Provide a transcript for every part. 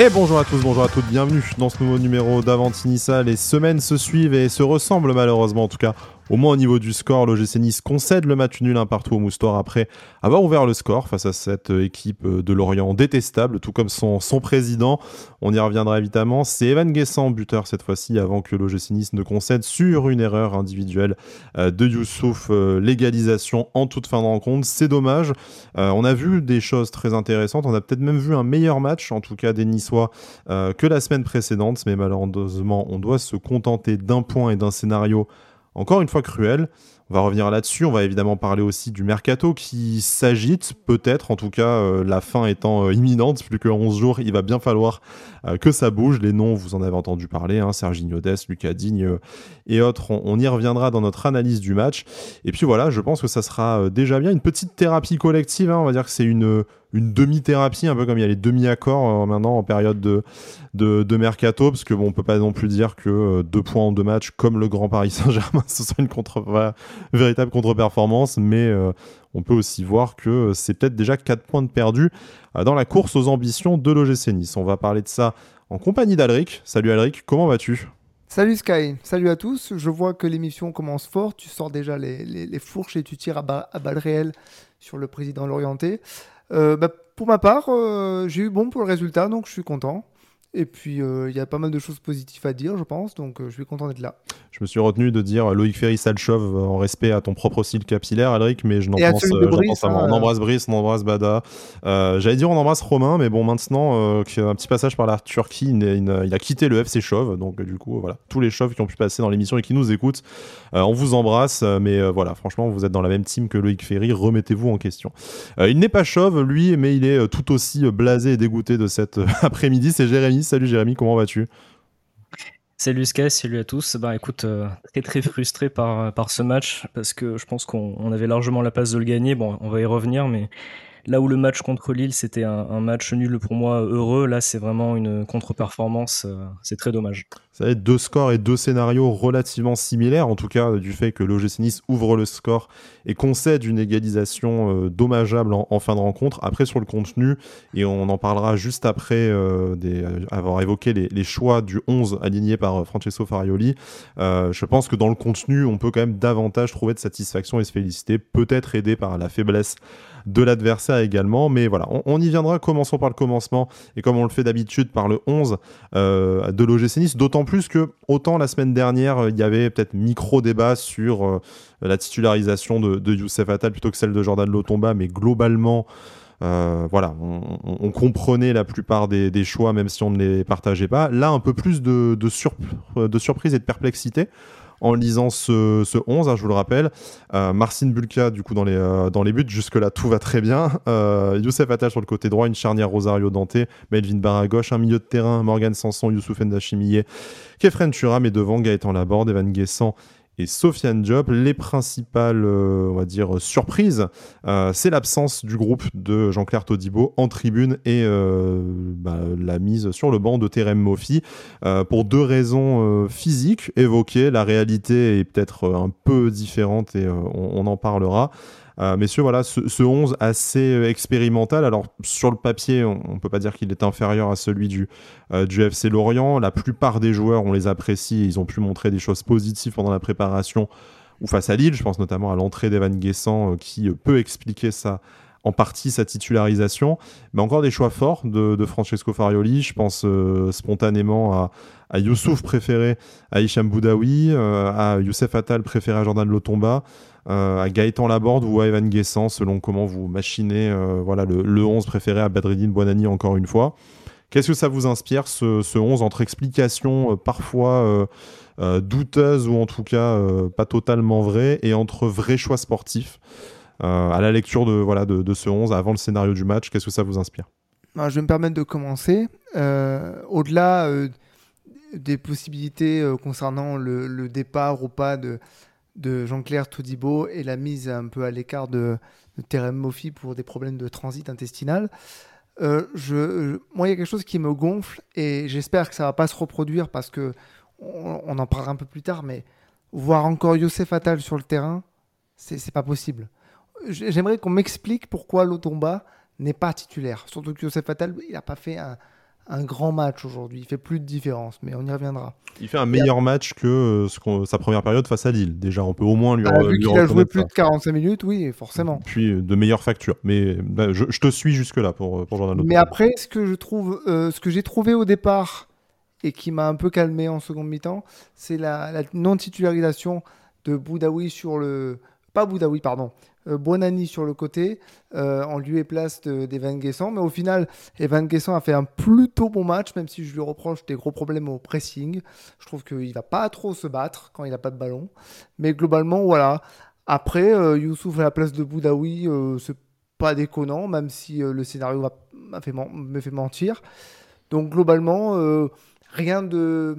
Et bonjour à tous, bonjour à toutes, bienvenue dans ce nouveau numéro d'Avantinissa. Les semaines se suivent et se ressemblent malheureusement, en tout cas au moins au niveau du score. L'OGC Nice concède le match nul un partout au Moustoir après avoir ouvert le score face à cette équipe de Lorient détestable, tout comme son, son président. On y reviendra évidemment. C'est Evan Guessant, buteur cette fois-ci, avant que l'OGC Nice ne concède sur une erreur individuelle euh, de Youssouf. Euh, légalisation en toute fin de rencontre. C'est dommage. Euh, on a vu des choses très intéressantes. On a peut-être même vu un meilleur match, en tout cas des Niçois euh, que la semaine précédente, mais malheureusement, on doit se contenter d'un point et d'un scénario encore une fois cruel. On va revenir là-dessus. On va évidemment parler aussi du mercato qui s'agite, peut-être, en tout cas, euh, la fin étant euh, imminente, plus que 11 jours, il va bien falloir que ça bouge. Les noms, vous en avez entendu parler, hein, Serginho Lucas Digne et autres. On, y reviendra dans notre analyse du match. Et puis voilà, je pense que ça sera déjà bien une petite thérapie collective. Hein. on va dire que c'est une une demi-thérapie, un peu comme il y a les demi-accords euh, maintenant en période de, de, mercato, parce que bon, on peut pas non plus dire que euh, deux points en deux matchs, comme le Grand Paris Saint-Germain, ce soit une véritable contre-performance, mais euh, on peut aussi voir que c'est peut-être déjà quatre points de perdus dans la course aux ambitions de l'OGC Nice. On va parler de ça en compagnie d'Alric. Salut Alric, comment vas-tu? Salut Sky, salut à tous. Je vois que l'émission commence fort. Tu sors déjà les, fourches et tu tires à, à balles réelles sur le président Lorienté. Euh, bah, pour ma part, euh, j'ai eu bon pour le résultat, donc je suis content. Et puis, euh, il y a pas mal de choses positives à dire, je pense, donc je suis content d'être là. Je me suis retenu de dire Loïc Ferry Salchov en respect à ton propre style capillaire, Alric, mais je n'en pense, pas. Hein, on embrasse Brice, on embrasse Bada. J'allais dire on embrasse Romain, mais bon, maintenant, un petit passage par la Turquie, il, a quitté le FC Chauve, donc du coup, voilà, tous les chauves qui ont pu passer dans l'émission et qui nous écoutent, on vous embrasse, mais voilà, franchement, vous êtes dans la même team que Loïc Ferry, remettez-vous en question. il n'est pas chauve, lui, mais il est tout aussi blasé et dégoûté de cet après-midi, c'est Jérémy Salut Jérémy, comment vas-tu? Salut Sky, salut à tous. Bah écoute, euh, très très frustré par, par ce match parce que je pense qu'on avait largement la place de le gagner. Bon, on va y revenir, mais Là où le match contre Lille, c'était un, match nul pour moi heureux, là c'est vraiment une contre-performance, euh, c'est très dommage. Être deux scores et deux scénarios relativement similaires, en tout cas du fait que l'OGC Nice ouvre le score et concède une égalisation euh, dommageable en, fin de rencontre. Après sur le contenu, et on en parlera juste après euh, avoir évoqué les, choix du 11 aligné par Francesco Farioli, je pense que dans le contenu, on peut quand même davantage trouver de satisfaction et se féliciter, peut-être aidé par la faiblesse de l'adversaire également. Mais voilà, on, y viendra. Commençons par le commencement et comme on le fait d'habitude par le 11 euh, de l'OGC Nice. D'autant plus que, autant la semaine dernière, il y avait peut-être micro-débat sur euh, la titularisation de, Youssef Attal plutôt que celle de Jordan Lotomba, mais globalement. Euh, voilà, on, comprenait la plupart des, choix, même si on ne les partageait pas. Là, un peu plus de surprise et de perplexité en lisant ce, 11, hein, je vous le rappelle. Euh, Marcin Bulka, du coup, dans les, euh, buts, jusque-là, tout va très bien. Euh, Youssef Attal sur le côté droit, une charnière Rosario Dante, Melvin Barra à gauche, un milieu de terrain, Morgan Sanson, Youssouf Ndachimiye, Kefren Turam et devant Gaëtan Laborde, Evan Guessant et Sofiane Diop. Les principales, euh, on va dire, surprises, euh, c'est l'absence du groupe de Jean-Claire Todibo en tribune et euh, bah, la mise sur le banc de Terem Mofi pour deux raisons physiques évoquées. La réalité est peut-être un peu différente et on, en parlera. Euh, messieurs, voilà, ce, 11 assez euh, expérimental. Alors, sur le papier, on ne peut pas dire qu'il est inférieur à celui du, euh, du FC Lorient. La plupart des joueurs, on les apprécie. Ils ont pu montrer des choses positives pendant la préparation ou face à Lille. Je pense notamment à l'entrée d'Evan Guessant qui peut expliquer ça en partie sa titularisation, mais encore des choix forts de, Francesco Farioli. Je pense spontanément à, Youssouf préféré à Hicham Boudaoui, à Youssef Attal préféré à Jordan Lotomba, à Gaëtan Laborde ou à Evan Guessant, selon comment vous machinez euh, voilà, le, 11 préféré à Badridine Bonani encore une fois. Qu'est-ce que ça vous inspire, ce, ce 11, entre explications euh, parfois douteuses ou en tout cas pas totalement vraies, et entre vrais choix sportifs À la lecture de, voilà, de, ce 11, avant le scénario du match, qu'est-ce que ça vous inspire? Bah, Je vais me permettre de commencer. Au-delà des possibilités concernant le, le, départ ou pas de, de Jean-Claire Toudibo et la mise un peu à l'écart de, de Terem Mofi pour des problèmes de transit intestinal. Euh, je, moi, il y a quelque chose qui me gonfle et j'espère que ça va pas se reproduire parce que on, en parlera un peu plus tard, mais voir encore Youssef Attal sur le terrain, c'est pas possible. J'aimerais qu'on m'explique pourquoi Lotomba n'est pas titulaire. Surtout que Youssef Attal, il n'a pas fait un, un grand match aujourd'hui. Il fait plus de différence, mais on y reviendra. Il fait un meilleur match que euh, sa première période face à Lille. Déjà, on peut au moins lui, bah, vu qu'il a joué plus de 45 minutes, oui, forcément. Puis euh, de meilleure facture. Mais bah, je, te suis jusque-là pour, pour Jordan Mais après, ce que je trouve, euh, ce que j'ai trouvé au départ et qui m'a un peu calmé en seconde mi-temps, c'est la, la non-titularisation de Boudaoui sur le. Pas Boudaoui, pardon. Euh, sur le côté, euh, en lieu et place d'Evan. Mais au final, Evan Guessant a fait un plutôt bon match, même si je lui reproche des gros problèmes au pressing. Je trouve qu'il va pas trop se battre quand il n'a pas de ballon. Mais globalement, voilà. Après, euh, Youssouf à la place de Boudaoui, c'est pas déconnant, même si le scénario m'a fait me fait mentir. Donc globalement, rien de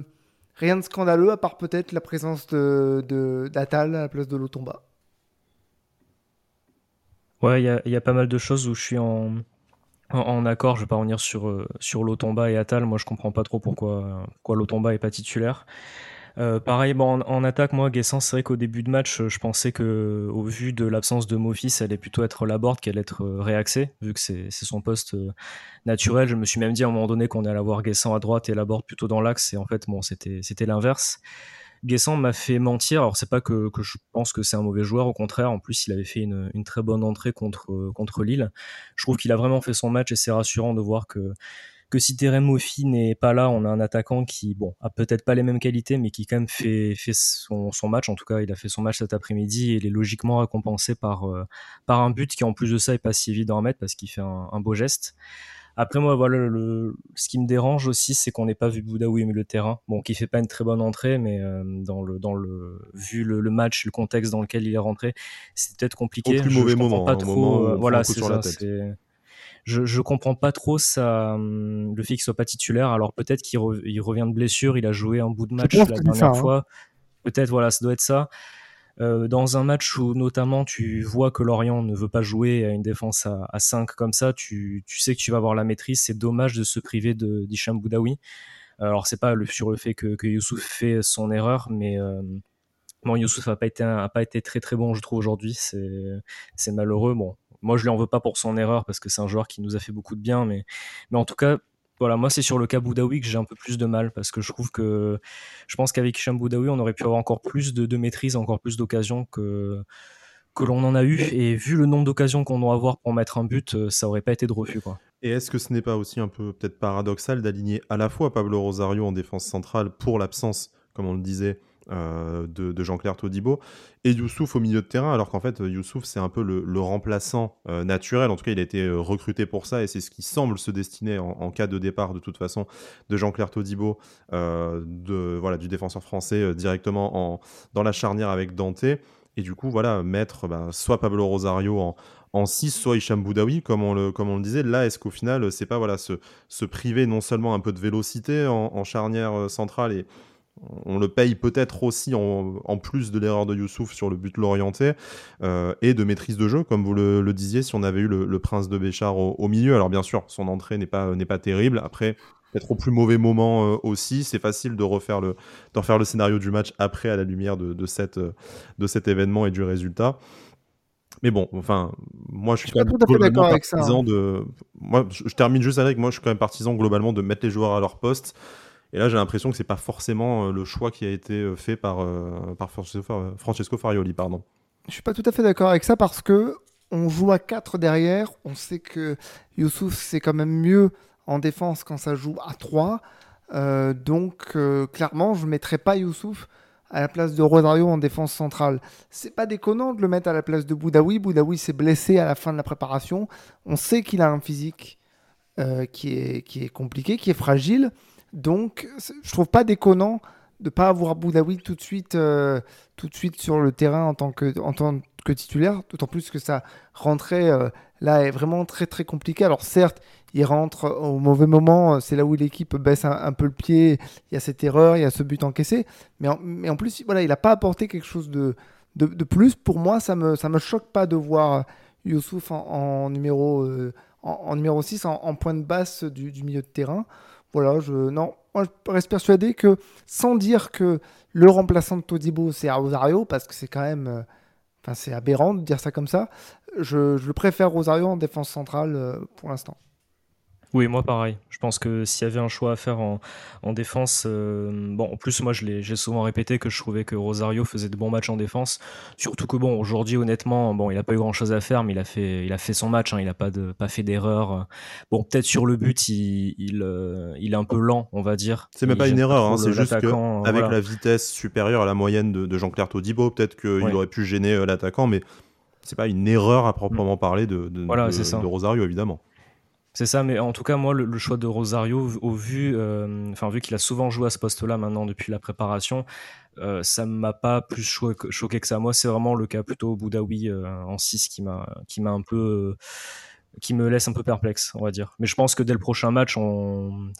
de scandaleux à part peut-être la présence de d'Atal à la place de Lotomba. Ouais, il y a, pas mal de choses où je suis en, accord. Je vais pas revenir sur, euh, sur Lotomba et Atal. Moi, je comprends pas trop pourquoi, pourquoi Lotomba est pas titulaire. Euh, pareil, bon, en, attaque, moi, Guessant, c'est vrai qu'au début de match, je pensais que, au vu de l'absence de Mofi, ça allait plutôt être Laborde qui allait être euh, réaxé, vu que c'est son poste naturel. Je me suis même dit à un moment donné qu'on allait avoir Guessant à droite et Laborde plutôt dans l'axe, et en fait, bon, c'était l'inverse. Guessant m'a fait mentir. Alors c'est pas que, je pense que c'est un mauvais joueur, au contraire. En plus, il avait fait une, très bonne entrée contre, contre Lille. Je trouve qu'il a vraiment fait son match et c'est rassurant de voir que que si Terem n'est pas là, on a un attaquant qui, bon, a peut-être pas les mêmes qualités, mais qui quand même fait, fait son, match. En tout cas, il a fait son match cet après-midi et il est logiquement récompensé par, euh, par un but qui, en plus de ça, est pas si évident à mettre parce qu'il fait un beau geste. Après, moi, voilà, le, ce qui me dérange aussi, c'est qu'on n'ait pas vu Boudaoui mais le terrain. Bon, qui fait pas une très bonne entrée, mais euh, dans le, dans le, vu le, match, le contexte dans lequel il est rentré, c'est peut-être compliqué. Au plus mauvais moment. Pas trop, euh, voilà, c'est ça. Je, je comprends pas trop ça, hum, le fait qu'il soit pas titulaire. Alors peut-être qu'il revient de blessure, il a joué un bout de match la dernière hein. fois. Peut-être, voilà, ça doit être ça. Euh, dans un match où notamment tu vois que Lorient ne veut pas jouer à une défense à, à 5 comme ça, tu, sais que tu vas avoir la maîtrise. C'est dommage de se priver d'Hicham Boudaoui. Alors c'est pas le, sur le fait que, que Youssouf fait son erreur, mais euh, bon, Youssouf a pas été très très bon je trouve aujourd'hui. C'est malheureux. Bon, moi je lui en veux pas pour son erreur parce que c'est un joueur qui nous a fait beaucoup de bien, mais en tout cas voilà, moi c'est sur le cas Boudaoui que j'ai un peu plus de mal parce que je trouve que je pense qu'avec Hicham Boudaoui on aurait pu avoir encore plus de, maîtrise, encore plus d'occasions que que l'on en a eu et vu le nombre d'occasions qu'on doit avoir pour mettre un but, euh, ça aurait pas été de refus quoi. Et est-ce que ce n'est pas aussi un peu peut-être paradoxal d'aligner à la fois Pablo Rosario en défense centrale pour l'absence, comme on le disait, euh, de, Jean-Claire Todibo et Youssouf au milieu de terrain, alors qu'en fait Youssouf c'est un peu le, remplaçant euh, naturel, en tout cas il a été euh, recruté pour ça et c'est ce qui semble se destiner en, cas de départ de toute façon de Jean-Claire Todibo, de, voilà, du défenseur français directement en, dans la charnière avec Dante. Et du coup, voilà, mettre bah, soit Pablo Rosario en, en 6, soit Hicham Boudaoui, comme on le, comme on le disait. Là, est-ce qu'au final, c'est pas voilà, se, se, priver non seulement un peu de vélocité en charnière centrale et, on le paye peut-être aussi en, plus de l'erreur de Youssouf sur le but l'orienté euh, et de maîtrise de jeu, comme vous le, disiez, si on avait eu le, prince de Béchard au, milieu. Alors bien sûr, son entrée n'est pas, pas terrible. Après, peut-être au plus mauvais moment euh, aussi. C'est facile de refaire le, le scénario du match après à la lumière de, cette, de cet événement et du résultat. Mais bon, enfin, moi je suis, quand même partisan hein. de. Moi, je, je, termine juste avec moi, je suis quand même partisan globalement de mettre les joueurs à leur poste et là, j'ai l'impression que c'est pas forcément euh, le choix qui a été euh, fait par, euh, Francesco Farioli. Pardon. Je suis pas tout à fait d'accord avec ça parce que on joue à 4 derrière. On sait que Youssouf, c'est quand même mieux en défense quand ça joue à 3. donc, clairement, je ne mettrais pas Youssouf à la place de Rosario en défense centrale. C'est pas déconnant de le mettre à la place de Boudaoui. Boudaoui s'est blessé à la fin de la préparation. On sait qu'il a un physique qui, est, qui est compliqué, qui est fragile. Donc, je trouve pas déconnant de pas avoir Boudaoui tout de suite, euh, tout de suite sur le terrain en tant que, titulaire, d'autant plus que ça rentrait euh, là est vraiment très très compliqué. Alors certes, il rentre au mauvais moment, c'est là où l'équipe baisse un, peu le pied, il y a cette erreur, il y a ce but encaissé, mais en, plus, voilà, il n'a pas apporté quelque chose de, de, plus. Pour moi, ça me, ça me choque pas de voir Youssouf en, numéro, euh, en, numéro 6, en, point basse du milieu de terrain. Voilà, je, non, moi je reste persuadé que sans dire que le remplaçant de Todibo c'est Rosario, parce que c'est quand même, euh, enfin c'est aberrant de dire ça comme ça, je, je, préfère Rosario en défense centrale euh, pour l'instant. Oui, moi pareil. Je pense que s'il y avait un choix à faire en, défense, euh, bon, en plus moi je j'ai souvent répété que je trouvais que Rosario faisait de bons matchs en défense. Surtout que bon, aujourd'hui honnêtement, bon, il a pas eu grand chose à faire, mais il a fait, il a fait son match. Hein, il a pas de, pas fait d'erreur. Bon, peut-être sur le but, il, il, euh, est un peu lent, on va dire. C'est même pas une erreur, hein, c'est juste que avec la vitesse supérieure à la moyenne de, Jean-Claire Todibo, peut-être qu'il aurait pu gêner euh, l'attaquant, mais c'est pas une erreur à proprement parler de, de, de Rosario évidemment. C'est ça, mais en tout cas, moi, le, choix de Rosario, au vu, euh, enfin, vu qu'il a souvent joué à ce poste-là maintenant depuis la préparation, euh, ça m'a pas plus choqué, que ça. Moi, c'est vraiment le cas plutôt Boudaoui euh, en 6 qui m'a, qui m'a un peu, qui me laisse un peu perplexe, on va dire. Mais je pense que dès le prochain match, on,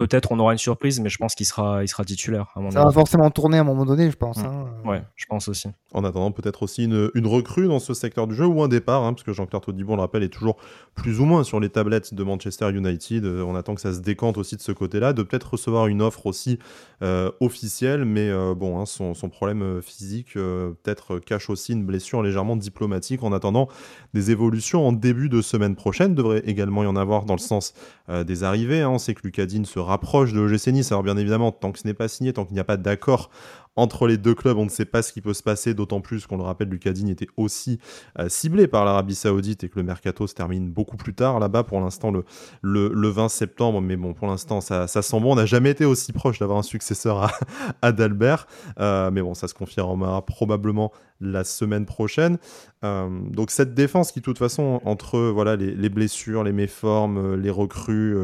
Peut-être on aura une surprise, mais je pense qu'il sera, il sera titulaire. À mon ça va forcément tourner à un moment donné, je pense. Mm. Hein. Ouais, je pense aussi. En attendant, peut-être aussi une, une, recrue dans ce secteur du jeu ou un départ, hein, parce que Jean-Claire Todibo, on le rappelle, est toujours plus ou moins sur les tablettes de Manchester United. Euh, on attend que ça se décante aussi de ce côté-là, de peut-être recevoir une offre aussi euh, officielle, mais euh, bon, hein, son, son, problème physique peut-être cache aussi une blessure légèrement diplomatique. En attendant, des évolutions en début de semaine prochaine devrait également y en avoir dans le sens des arrivées. On sait que Lucadine se rapproche de l'OGC Nice. Alors bien évidemment, tant que ce n'est pas signé, tant qu'il n'y a pas d'accord entre les deux clubs, on ne sait pas ce qui peut se passer, d'autant plus qu'on le rappelle, Lucas Digne était aussi euh, ciblé par l'Arabie Saoudite et que le mercato se termine beaucoup plus tard là-bas, pour l'instant le, le, 20 septembre, mais bon, pour l'instant ça, sent bon, on n'a jamais été aussi proche d'avoir un successeur à, à Dalbert, euh, mais bon, ça se confirmera probablement la semaine prochaine. Euh, donc cette défense qui, de toute façon, entre voilà les blessures, les méformes, les recrues,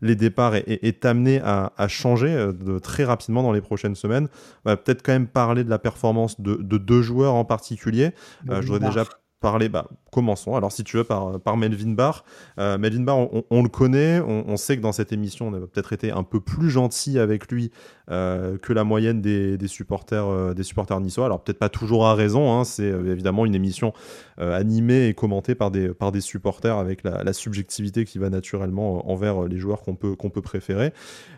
les départs est, amené à, changer de, très rapidement dans les prochaines semaines. On va peut-être quand même parler de la performance de, deux joueurs en particulier. Euh, je voudrais déjà parler, bah, commençons. Alors, si tu veux, par, Melvin Barr. Euh, Melvin Barr, on, le connaît, on, sait que dans cette émission, on a peut-être été un peu plus gentil avec lui euh, que la moyenne des, supporters, euh, des supporters niçois. Alors, peut-être pas toujours à raison, hein. c'est évidemment une émission animée et commentée par des, par des supporters avec la, subjectivité qui va naturellement envers les joueurs qu'on peut, peut préférer.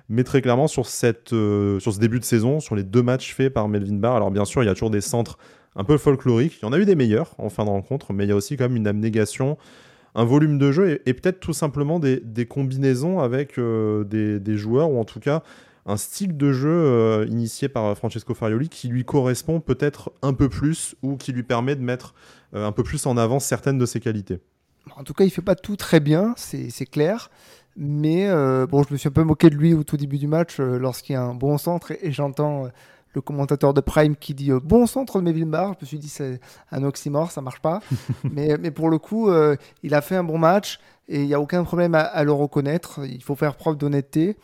Mais très clairement, sur, cette, sur ce début de saison, sur les deux matchs faits par Melvin Barr, alors bien sûr, il y a toujours des centres un peu folklorique. Il y en a eu des meilleurs en fin de rencontre, mais il y a aussi quand même une abnégation, un volume de jeu et, peut-être tout simplement des, combinaisons avec euh, des, joueurs, ou en tout cas un style de jeu euh, initié par Francesco Farioli qui lui correspond peut-être un peu plus ou qui lui permet de mettre euh, un peu plus en avant certaines de ses qualités. En tout cas, il fait pas tout très bien, c'est clair. Mais bon, je me suis un peu moqué de lui au tout début du match lorsqu'il y a un bon centre et j'entends le commentateur de Prime qui dit euh, bon centre de Melvin Barr. Je me suis dit c'est un oxymore, ça marche pas. mais, mais pour le coup, euh, il a fait un bon match et il n'y a aucun problème à, le reconnaître. Il faut faire preuve d'honnêteté.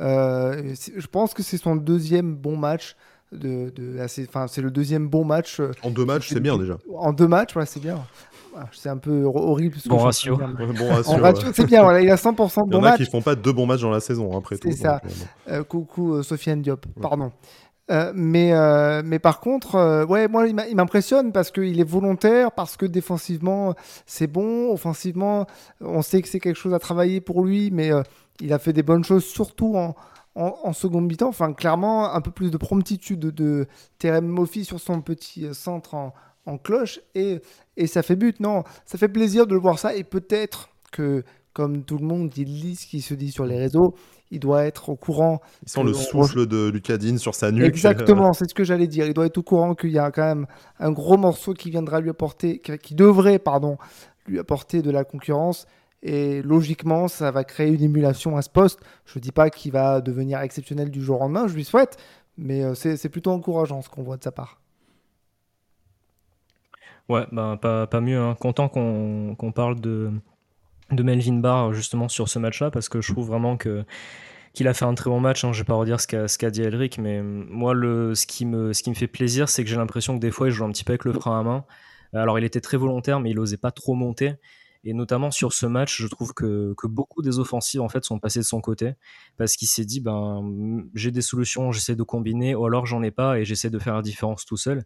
Euh, je pense que c'est son deuxième bon match. De, de enfin, c'est le deuxième bon match. En deux matchs, c'est bien déjà. En deux matchs, ouais, c'est bien. C'est un peu horrible. Bon ratio. bon ratio. En ratio, c'est bien. Voilà, il a 100% de bons matchs. Il y en a qui font pas deux bons matchs dans la saison, après tout. C'est ça. coucou, Sofiane Diop. Pardon. Euh, mais, euh, mais par contre, euh, ouais, moi, il m'impressionne parce qu'il est volontaire, parce que défensivement, c'est bon. Offensivement, on sait que c'est quelque chose à travailler pour lui, mais il a fait des bonnes choses, surtout en, en, seconde mi-temps. Enfin, clairement, un peu plus de promptitude de, de Terem Moffi sur son petit centre en, en cloche et, et ça fait but. Non, ça fait plaisir de le voir ça et peut-être que, comme tout le monde, il lit ce qui se dit sur les réseaux il doit être au courant. Il sent le souffle de Lucadine sur sa nuque. Exactement, c'est ce que j'allais dire. Il doit être au courant qu'il y a quand même un gros morceau qui viendra lui apporter, qui devrait, pardon, lui apporter de la concurrence. Et logiquement, ça va créer une émulation à ce poste. Je ne dis pas qu'il va devenir exceptionnel du jour au lendemain, je lui souhaite, mais euh, c'est plutôt encourageant ce qu'on voit de sa part. Ouais, ben, pas, pas mieux. Hein. Content qu'on parle de, de Melvin Barr justement sur ce match-là parce que je trouve vraiment que qu'il a fait un très bon match. Hein. Je vais pas redire ce qu'a dit Elric, mais moi le ce qui me ce qui me fait plaisir, c'est que j'ai l'impression que des fois il joue un petit peu avec le frein à main. Alors il était très volontaire, mais il osait pas trop monter. Et notamment sur ce match, je trouve que, que beaucoup des offensives en fait sont passées de son côté parce qu'il s'est dit ben j'ai des solutions, j'essaie de combiner, ou alors j'en ai pas et j'essaie de faire la différence tout seul.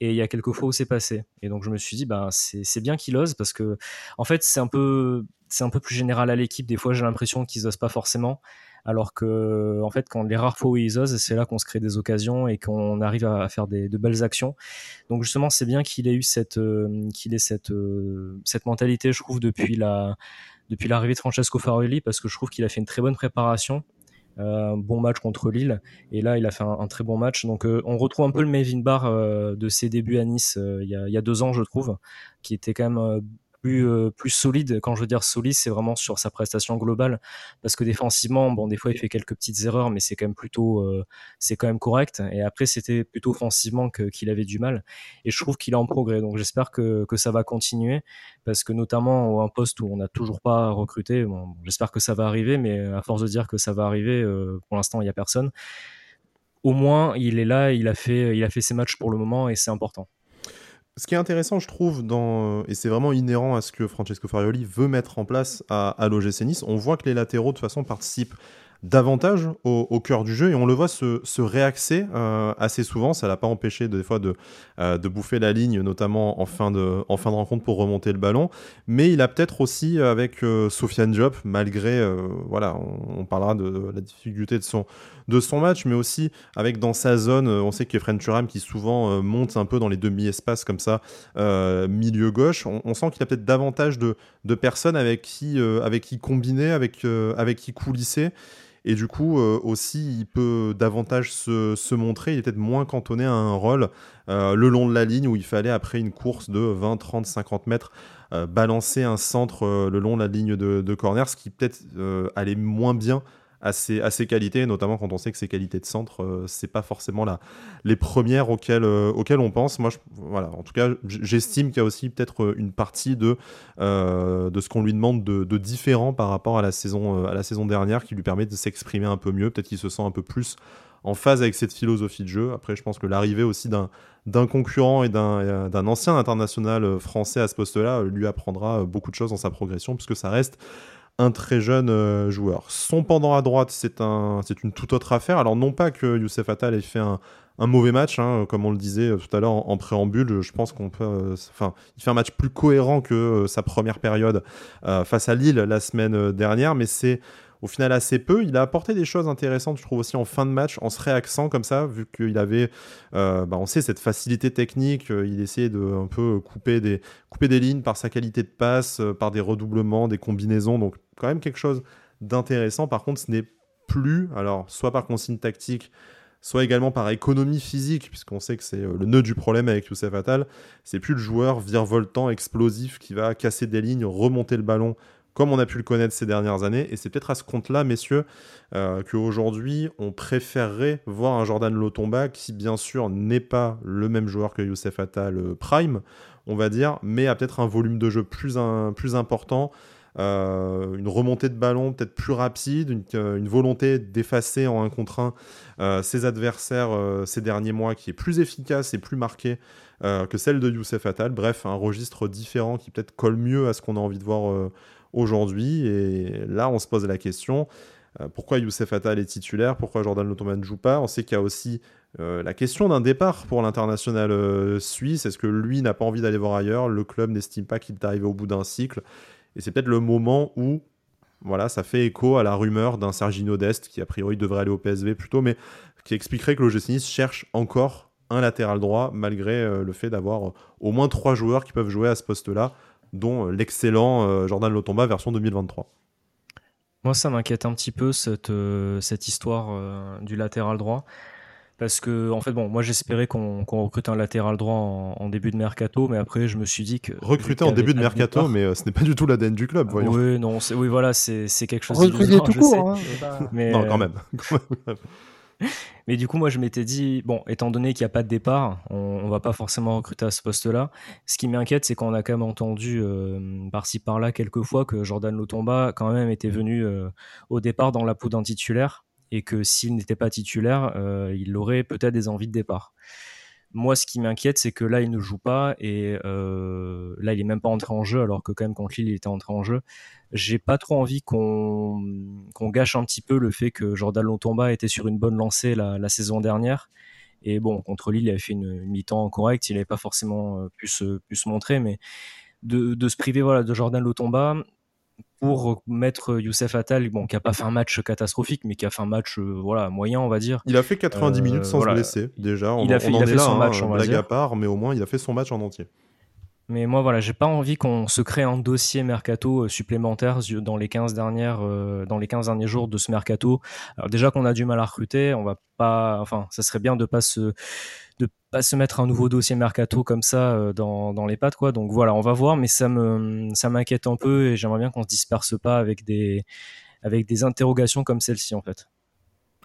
Et il y a quelques fois où c'est passé. Et donc je me suis dit ben c'est bien qu'il ose parce que en fait c'est un peu c'est un peu plus général à l'équipe. Des fois, j'ai l'impression qu'ils osent pas forcément. Alors que, en fait, quand les rares fois où ils osent, c'est là qu'on se crée des occasions et qu'on arrive à faire des, de belles actions. Donc justement, c'est bien qu'il ait eu cette, euh, qu'il ait cette, euh, cette mentalité, je trouve, depuis la, depuis l'arrivée de Francesco Farelli, parce que je trouve qu'il a fait une très bonne préparation. Euh, un bon match contre Lille. Et là il a fait un, très bon match. Donc on retrouve un peu le Mevin Bar de ses débuts à Nice il y, a, il, y a, deux ans je trouve qui était quand même plus, euh, plus solide. Quand je veux dire solide, c'est vraiment sur sa prestation globale. Parce que défensivement, bon, des fois, il fait quelques petites erreurs, mais c'est quand même plutôt, euh, c'est quand même correct. Et après, c'était plutôt offensivement qu'il avait du mal. Et je trouve qu'il est en progrès. Donc, j'espère que, que ça va continuer. Parce que notamment, un poste où on n'a toujours pas recruté, bon, j'espère que ça va arriver, mais à force de dire que ça va arriver, euh, pour l'instant, il n'y a personne. Au moins, il est là, il a fait, il a fait ses matchs pour le moment et c'est important. Ce qui est intéressant, je trouve, dans, et c'est vraiment inhérent à ce que Francesco Farioli veut mettre en place à, à l'OGC Nice, on voit que les latéraux, de toute façon, participent davantage au, cœur du jeu et on le voit se, réaxer euh, assez souvent. Ça l'a pas empêché des fois de, euh, bouffer la ligne, notamment en fin, de, en fin de rencontre pour remonter le ballon. Mais il a peut-être aussi avec euh, Sofiane Diop, malgré, voilà, on, parlera de, la difficulté de son, de son match, mais aussi avec dans sa zone, on sait que Fren Turam qui souvent monte un peu dans les demi-espaces comme ça, milieu gauche, on, sent qu'il a peut-être davantage de, de, personnes avec qui, avec qui combiner, avec, avec qui coulisser. Et du coup, euh, aussi, il peut davantage se, montrer. Il est peut-être moins cantonné à un rôle euh, le long de la ligne où il fallait, après une course de 20, 30, 50 mètres, euh, balancer un centre le long de la ligne de, de corner, ce qui peut-être allait moins bien à ses, qualités, notamment quand on sait que ses qualités de centre, euh, c'est pas forcément la, les premières auxquelles, euh, auxquelles on pense. Moi, voilà, en tout cas, j'estime qu'il y a aussi peut-être euh, une partie de, de ce qu'on lui demande de, différent par rapport à la saison, à la saison dernière qui lui permet de s'exprimer un peu mieux. Peut-être qu'il se sent un peu plus en phase avec cette philosophie de jeu. Après, je pense que l'arrivée aussi d'un concurrent et d'un ancien international français à ce poste-là lui apprendra beaucoup de choses dans sa progression, puisque ça reste un très jeune euh, joueur. Son pendant à droite, c'est un, une toute autre affaire. Alors non pas que Youssef Attal ait fait un, mauvais match, hein, comme on le disait euh, tout à l'heure en, préambule. Je pense qu'on peut, euh, il fait un match plus cohérent que sa première période face à Lille la semaine dernière, mais c'est au final assez peu. Il a apporté des choses intéressantes, je trouve aussi en fin de match, en se réaxant comme ça, vu qu'il avait, euh, bah, on sait, cette facilité technique. Euh, il essayait de un peu couper des, couper des lignes par sa qualité de passe, euh, par des redoublements, des combinaisons. Donc quand même quelque chose d'intéressant. Par contre, ce n'est plus, alors soit par consigne tactique, soit également par économie physique, puisqu'on sait que c'est le nœud du problème avec Youssef Attal. C'est plus le joueur virevoltant, explosif, qui va casser des lignes, remonter le ballon comme on a pu le connaître ces dernières années. Et c'est peut-être à ce compte-là, messieurs, euh, qu'aujourd'hui, on préférerait voir un Jordan Lotomba qui, bien sûr, n'est pas le même joueur que Youssef Attal euh, Prime, on va dire, mais a peut-être un volume de jeu plus, important. Euh, une remontée de ballon peut-être plus rapide, une, volonté d'effacer en un contre un ses adversaires ces derniers mois qui est plus efficace et plus marqué que celle de Youssef Attal. Bref, un registre différent qui peut-être colle mieux à ce qu'on a envie de voir aujourd'hui. Et là, on se pose la question euh, pourquoi Youssef Attal est titulaire? Pourquoi Jordan Lotomba ne joue pas? On sait qu'il y a aussi euh, la question d'un départ pour l'international euh, suisse. Est-ce que lui n'a pas envie d'aller voir ailleurs? Le club n'estime pas qu'il est arrivé au bout d'un cycle. Et c'est peut-être le moment où voilà, ça fait écho à la rumeur d'un Sergino Dest qui a priori devrait aller au PSV plutôt, mais qui expliquerait que l'OGC Nice cherche encore un latéral droit malgré le fait d'avoir au moins trois joueurs qui peuvent jouer à ce poste-là dont euh, l'excellent euh, Jordan Lotomba version 2023. Moi, ça m'inquiète un petit peu cette, euh, cette histoire du latéral droit. Parce que, en fait, bon, moi j'espérais qu'on recrute un latéral droit en, début de mercato, mais après je me suis dit que. Recruter en début de mercato, mais ce n'est pas du tout l'ADN du club, voyons. Oui, non, oui, voilà, c'est quelque chose Recruter tout court, hein, mais, Non, quand même. Mais du coup, moi, je m'étais dit, bon, étant donné qu'il n'y a pas de départ, on, ne va pas forcément recruter à ce poste-là. Ce qui m'inquiète, c'est qu'on a quand même entendu euh, par-ci par-là quelques fois que Jordan Lotomba, quand même, était venu euh, au départ dans la peau d'un titulaire et que s'il n'était pas titulaire, euh, il aurait peut-être des envies de départ. Moi, ce qui m'inquiète, c'est que là, il ne joue pas et euh, là, il est même pas entré en jeu, alors que quand même contre Lille, il était entré en jeu. J'ai pas trop envie qu'on gâche un petit peu le fait que Jordan Lotomba était sur une bonne lancée la, saison dernière. Et bon, contre Lille, il avait fait une, mi-temps correcte, il n'avait pas forcément euh, pu se, pu se montrer, mais de, de, se priver voilà, de Jordan Lotomba, pour mettre Youssef Attal, bon, qui a pas fait un match catastrophique, mais qui a fait un match voilà moyen, on va dire. Il a fait 90 minutes sans se blesser déjà. On, il a fait, il a fait son match, hein, on blague à part, mais au moins il a fait son match en entier. Mais moi, voilà, j'ai pas envie qu'on se crée un dossier mercato euh, supplémentaire dans les 15 dernières, euh, dans les 15 derniers jours de ce mercato. Alors déjà qu'on a du mal à recruter, on va pas, enfin, ça serait bien de pas se, de pas se mettre un nouveau dossier mercato comme ça euh, dans, dans les pattes, quoi. Donc voilà, on va voir, mais ça me, ça m'inquiète un peu et j'aimerais bien qu'on se disperse pas avec des, avec des interrogations comme celle-ci, en fait.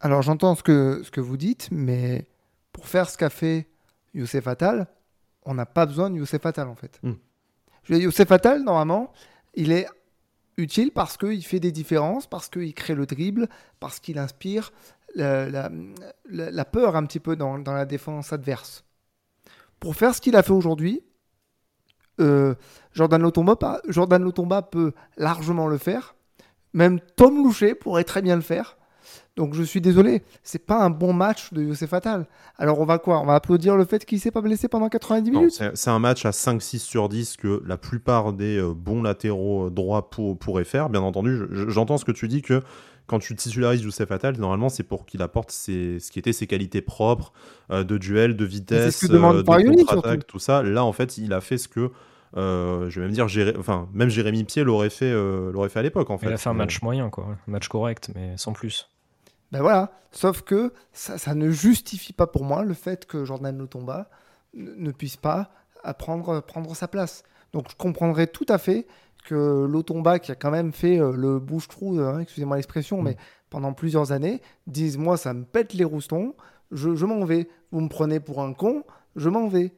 Alors j'entends ce que, ce que vous dites, mais pour faire ce qu'a fait Youssef Attal, on n'a pas besoin de Youssef Attal en fait. Hmm. Je Youssef Attal, normalement, il est utile parce qu'il fait des différences, parce qu'il crée le dribble, parce qu'il inspire la, peur un petit peu dans, la défense adverse. Pour faire ce qu'il a fait aujourd'hui, euh, Jordan, Lotomba, Jordan Lotomba peut largement le faire. Même Tom Loucher pourrait très bien le faire. Donc je suis désolé, c'est pas un bon match de Youssef Fatal. Alors on va quoi? On va applaudir le fait qu'il s'est pas blessé pendant 90 minutes? C'est un match à 5-6 sur 10 que la plupart des euh, bons latéraux euh, droits pourraient faire. Bien entendu, j'entends ce que tu dis que quand tu titularises Youssef Fatal, normalement c'est pour qu'il apporte ce qui était ses qualités propres euh, de duel, de vitesse, de contre-attaque, tout ça. Là en fait, il a fait ce que je vais même dire, enfin, même Jérémy Pied l'aurait fait, l'aurait fait à l'époque. En fait. Il a fait un match moyen, quoi, un match correct, mais sans plus. Ben voilà. Sauf que ça, ne justifie pas pour moi le fait que Jordan Lotomba ne puisse pas prendre, prendre sa place. Donc je comprendrais tout à fait que Lotomba, qui a quand même fait euh, le bouche-trou, hein, excusez-moi l'expression, mais mm. pendant plusieurs années, dise Moi, ça me pète les roustons, je, m'en vais. Vous me prenez pour un con, je m'en vais.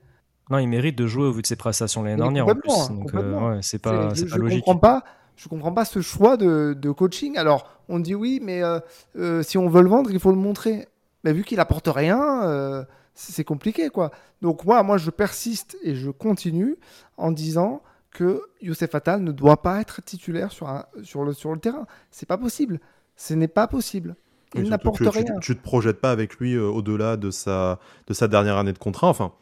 Non, il mérite de jouer au vu de ses prestations l'année dernière en plus. Donc, euh, c'est pas, je, pas logique. comprends pas je comprends pas ce choix de, coaching. Alors, on dit oui, mais euh, euh, si on veut le vendre, il faut le montrer. Mais vu qu'il apporte rien, euh, c'est compliqué, quoi. Donc moi, moi, je persiste et je continue en disant que Youssef Attal ne doit pas être titulaire sur, un, sur, le, sur le terrain. C'est pas possible. Ce n'est pas possible. Il n'apporte rien. Tu, ne te projettes pas avec lui au-delà de sa, de sa dernière année de contrat. Enfin,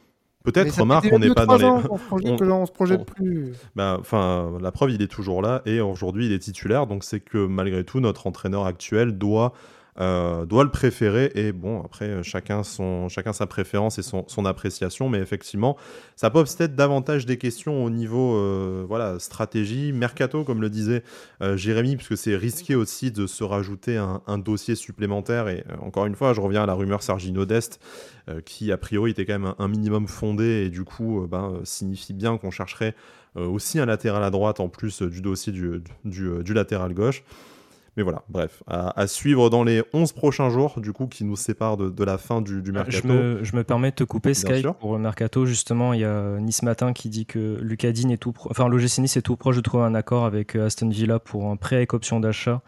Peut-être, remarque, on n'est pas dans les. On, se projette plus. Enfin, la preuve, il est toujours là et aujourd'hui, il est titulaire. Donc, c'est que malgré tout, notre entraîneur actuel doit euh, doit le préférer. Et bon, après, euh, chacun, son, chacun sa préférence et son, son appréciation. Mais effectivement, ça pose peut-être davantage des questions au niveau euh, voilà, stratégie, mercato, comme le disait Jérémy, puisque c'est risqué aussi de se rajouter un, un dossier supplémentaire. Et encore une fois, je reviens à la rumeur Sergino Dest, qui a priori était quand même un, minimum fondé et du coup ben, signifie bien qu'on chercherait aussi un latéral à droite en plus du dossier du, du latéral gauche. Mais voilà, bref, à, suivre dans les 11 prochains jours, du coup, qui nous séparent de, la fin du, du, mercato. Je me, permets de te couper, Sky, pour le mercato. Justement, il y a Nice Matin qui dit que Lucadine est tout, enfin, l'OGC Nice est tout proche de trouver un accord avec euh, Aston Villa pour un prêt avec option d'achat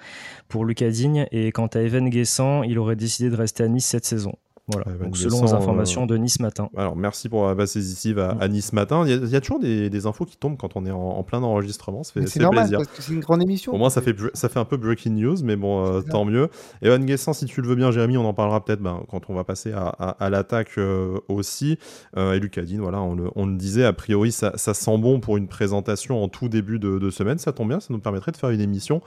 pour Lucadine. Et quant à Evan Guessant, il aurait décidé de rester à Nice cette saison. Voilà, donc selon les informations de Nice Matin. Alors merci pour la base décisive à, à, Nice Matin. Il y, a, toujours des, infos qui tombent quand on est en, plein enregistrement. Ça fait, c'est normal parce que c'est une grande émission. Au moins ça fait, ça fait un peu breaking news, mais bon, euh, tant mieux. Evan Guessant, si tu le veux bien, Jérémy, on en parlera peut-être ben, quand on va passer à, l'attaque euh, aussi. Euh, et Lucadine, voilà, on le, on le, disait, a priori ça, ça, sent bon pour une présentation en tout début de, de semaine. Ça tombe bien, ça nous permettrait de faire une émission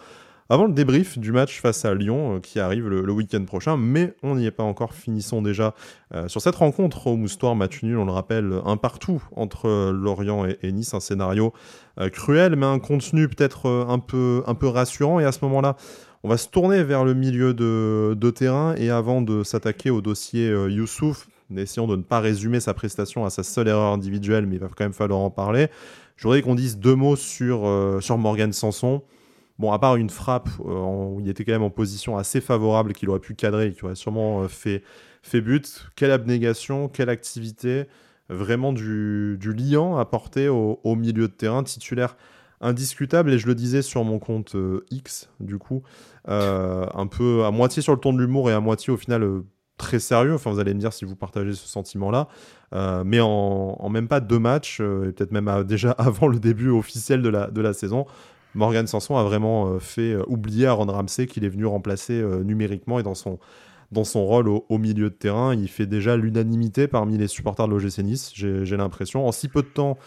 avant le débrief du match face à Lyon euh, qui arrive le, week-end prochain, mais on n'y est pas encore. Finissons déjà euh, sur cette rencontre au Moustoir, match nul, on le rappelle, un partout entre euh, Lorient et, Nice, un scénario cruel, mais un contenu peut-être un, peu, un peu rassurant. Et à ce moment-là, on va se tourner vers le milieu de, terrain et avant de s'attaquer au dossier Youssouf, essayant de ne pas résumer sa prestation à sa seule erreur individuelle, mais il va quand même falloir en parler. Je voudrais qu'on dise deux mots sur, sur Morgan Sanson. Bon, à part une frappe euh, où il était quand même en position assez favorable, qu'il aurait pu cadrer, qui aurait sûrement euh, fait, but, quelle abnégation, quelle activité, vraiment du, du liant apporté au, milieu de terrain, titulaire indiscutable, et je le disais sur mon compte euh, X, du coup, un peu à moitié sur le ton de l'humour et à moitié au final très sérieux. Enfin, vous allez me dire si vous partagez ce sentiment-là. mais en, même pas deux matchs, et peut-être même déjà avant le début officiel de la saison, Morgan Sanson a vraiment euh, fait euh, oublier Aaron Ramsey qu'il est venu remplacer euh, numériquement et dans son, dans son rôle au, milieu de terrain. Il fait déjà l'unanimité parmi les supporters de l'OGC Nice, j'ai l'impression. En si peu de temps,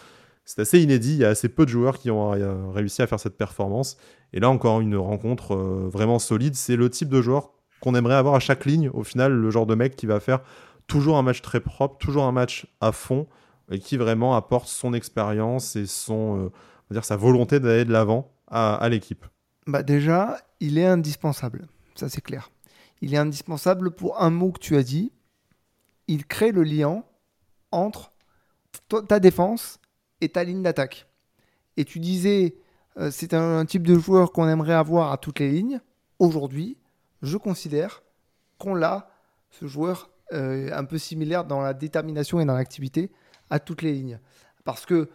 c'est assez inédit. Il y a assez peu de joueurs qui ont réussi à faire cette performance. Et là, encore une rencontre vraiment solide. C'est le type de joueur qu'on aimerait avoir à chaque ligne. Au final, le genre de mec qui va faire toujours un match très propre, toujours un match à fond, et qui vraiment apporte son expérience et son, dire, sa volonté d'aller de l'avant à, l'équipe. Bah déjà, il est indispensable. Ça, c'est clair. Il est indispensable pour un mot que tu as dit. Il crée le lien entre ta défense et ta ligne d'attaque. Et tu disais, euh, c'est un, type de joueur qu'on aimerait avoir à toutes les lignes. Aujourd'hui, je considère qu'on l'a, ce joueur euh, un peu similaire dans la détermination et dans l'activité à toutes les lignes. Parce que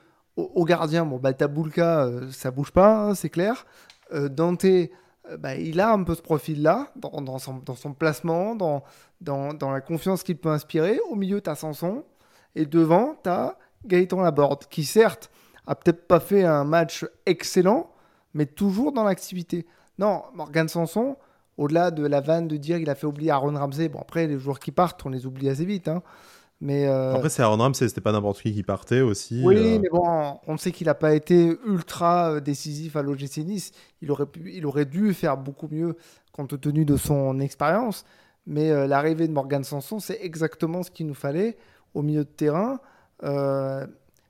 au, gardien, bon, bah, Tabulka, euh, ça bouge pas, hein, c'est clair. Dante, bah, il a un peu ce profil-là, dans, son, placement, dans, dans, la confiance qu'il peut inspirer. Au milieu, tu as Sanson. Et devant, tu as Gaëtan Laborde, qui certes a peut-être pas fait un match excellent, mais toujours dans l'activité. Non, Morgan Sanson, au-delà de la vanne de dire qu'il a fait oublier Aaron Ramsey, bon après les joueurs qui partent, on les oublie assez vite. Hein. Mais euh, Après, c'est Aaron Ramsey, c'était pas n'importe qui qui partait aussi. Oui, euh. mais bon, on sait qu'il n'a pas été ultra euh, décisif à l'OGC Nice. Il aurait, pu, il aurait dû faire beaucoup mieux compte tenu de son expérience. Mais l'arrivée de Morgan Sanson, c'est exactement ce qu'il nous fallait au milieu de terrain.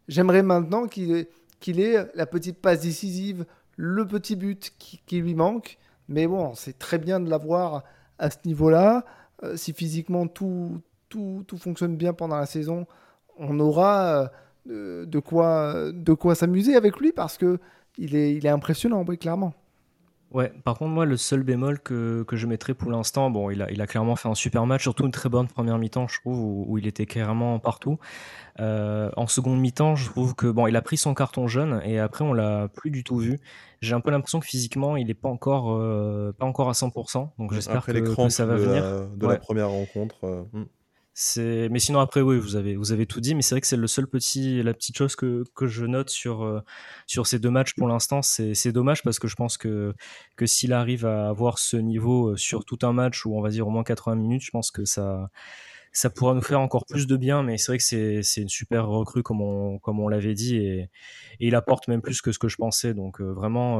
J'aimerais maintenant qu'il qu'il ait la petite passe décisive, le petit but qui, lui manque. Mais bon, c'est très bien de l'avoir à ce niveau-là. si physiquement tout, tout, fonctionne bien pendant la saison, on aura euh, de quoi, de quoi s'amuser avec lui parce que il est, il est impressionnant, oui, clairement. Ouais, par contre, moi, le seul bémol que, que je mettrais pour l'instant, bon, il a, il a clairement fait un super match, surtout une très bonne première mi-temps, je trouve, où, il était carrément partout. Euh, en seconde mi-temps, je trouve que, bon, il a pris son carton jaune et après, on l'a plus du tout vu. J'ai un peu l'impression que physiquement, il n'est pas encore, euh, pas encore à 100%, donc j'espère que, ça va venir. de la première rencontre. Mais sinon après oui, vous avez tout dit, mais c'est vrai que c'est le seul petit la petite chose que, je note sur euh, sur ces deux matchs pour l'instant, c'est dommage parce que je pense que que s'il arrive à avoir ce niveau euh, sur tout un match ou on va dire au moins 80 minutes, je pense que ça ça pourra nous faire encore plus de bien, mais c'est vrai que c'est une super recrue comme on, l'avait dit et, et, il apporte même plus que ce que je pensais. Donc euh, vraiment,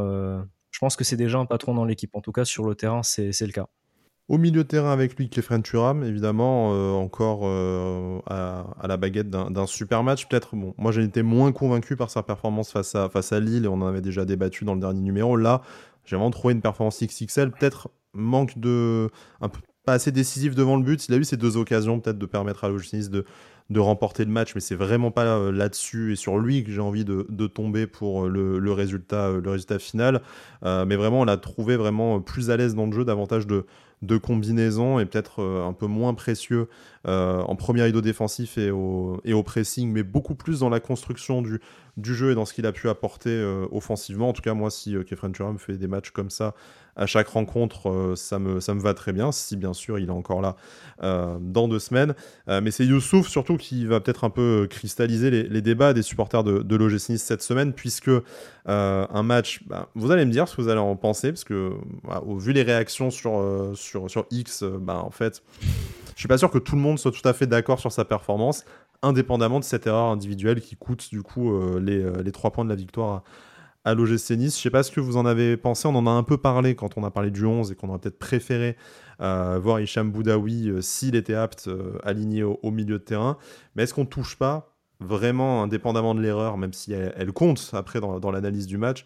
je pense que c'est déjà un patron dans l'équipe. En tout cas, sur le terrain, c'est le cas. Au milieu de terrain avec lui, Kefren Turam, évidemment, euh, encore euh, à, la baguette d'un super match. Peut-être, bon, moi j'ai été moins convaincu par sa performance face à, Lille, et on en avait déjà débattu dans le dernier numéro. Là, j'ai vraiment trouvé une performance XXL, peut-être manque de. Un peu, pas assez décisif devant le but. Il a eu ces deux occasions, peut-être, de permettre à Logis de, de remporter le match, mais c'est vraiment pas euh, là-dessus et sur lui que j'ai envie de, tomber pour le, résultat, le résultat final. mais vraiment, on l'a trouvé vraiment plus à l'aise dans le jeu, davantage de de combinaison et peut-être euh, un peu moins précieux euh, en premier rideau défensif et au, pressing, mais beaucoup plus dans la construction du, jeu et dans ce qu'il a pu apporter euh, offensivement. En tout cas, moi, si Kefren Turam fait des matchs comme ça à chaque rencontre, ça, me, ça me va très bien, si bien sûr il est encore là dans deux semaines. mais c'est Youssouf surtout qui va peut-être un peu cristalliser les, débats des supporters de, de cette semaine, puisque un match, bah, vous allez me dire ce que vous allez en penser, parce que au vu les réactions sur, sur, sur X, bah, en fait, je suis pas sûr que tout le monde soit tout à fait d'accord sur sa performance, indépendamment de cette erreur individuelle qui coûte du coup euh, les, euh, les 3 points de la victoire à, l'OGC Nice. Je sais pas ce que vous en avez pensé, on en a un peu parlé quand on a parlé du 11 et qu'on aurait peut-être préféré euh, voir Hicham Boudaoui s'il était apte aligné au, milieu de terrain. Mais est-ce qu'on touche pas vraiment, indépendamment de l'erreur, même si elle, compte après dans, l'analyse du match,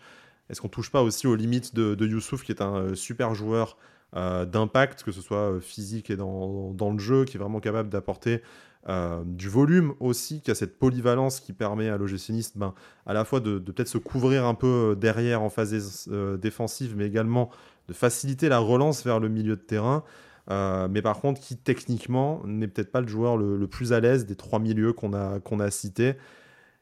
est-ce qu'on touche pas aussi aux limites de, Youssouf qui est un super joueur euh, d'impact, que ce soit euh, physique et dans, le jeu, qui est vraiment capable d'apporter euh, du volume aussi, qui a cette polyvalence qui permet à l'OGC ben, à la fois de, peut-être se couvrir un peu derrière en phase défensive, mais également de faciliter la relance vers le milieu de terrain. mais par contre, qui techniquement n'est peut-être pas le joueur le, plus à l'aise des trois milieux qu'on a, a cités,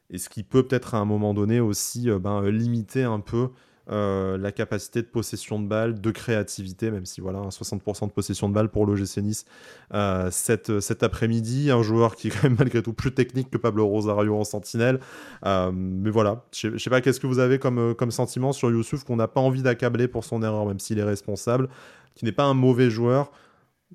et ce qui peut peut-être à un moment donné aussi ben, limiter un peu euh, la capacité de possession de balle, de créativité, même si voilà, 60% de possession de balle pour l'OGC Nice euh, cet, cet après-midi. Un joueur qui est quand même malgré tout plus technique que Pablo Rosario en sentinelle. Euh, mais voilà, je sais pas qu'est-ce que vous avez comme, comme sentiment sur Youssouf qu'on n'a pas envie d'accabler pour son erreur, même s'il est responsable, qui n'est pas un mauvais joueur.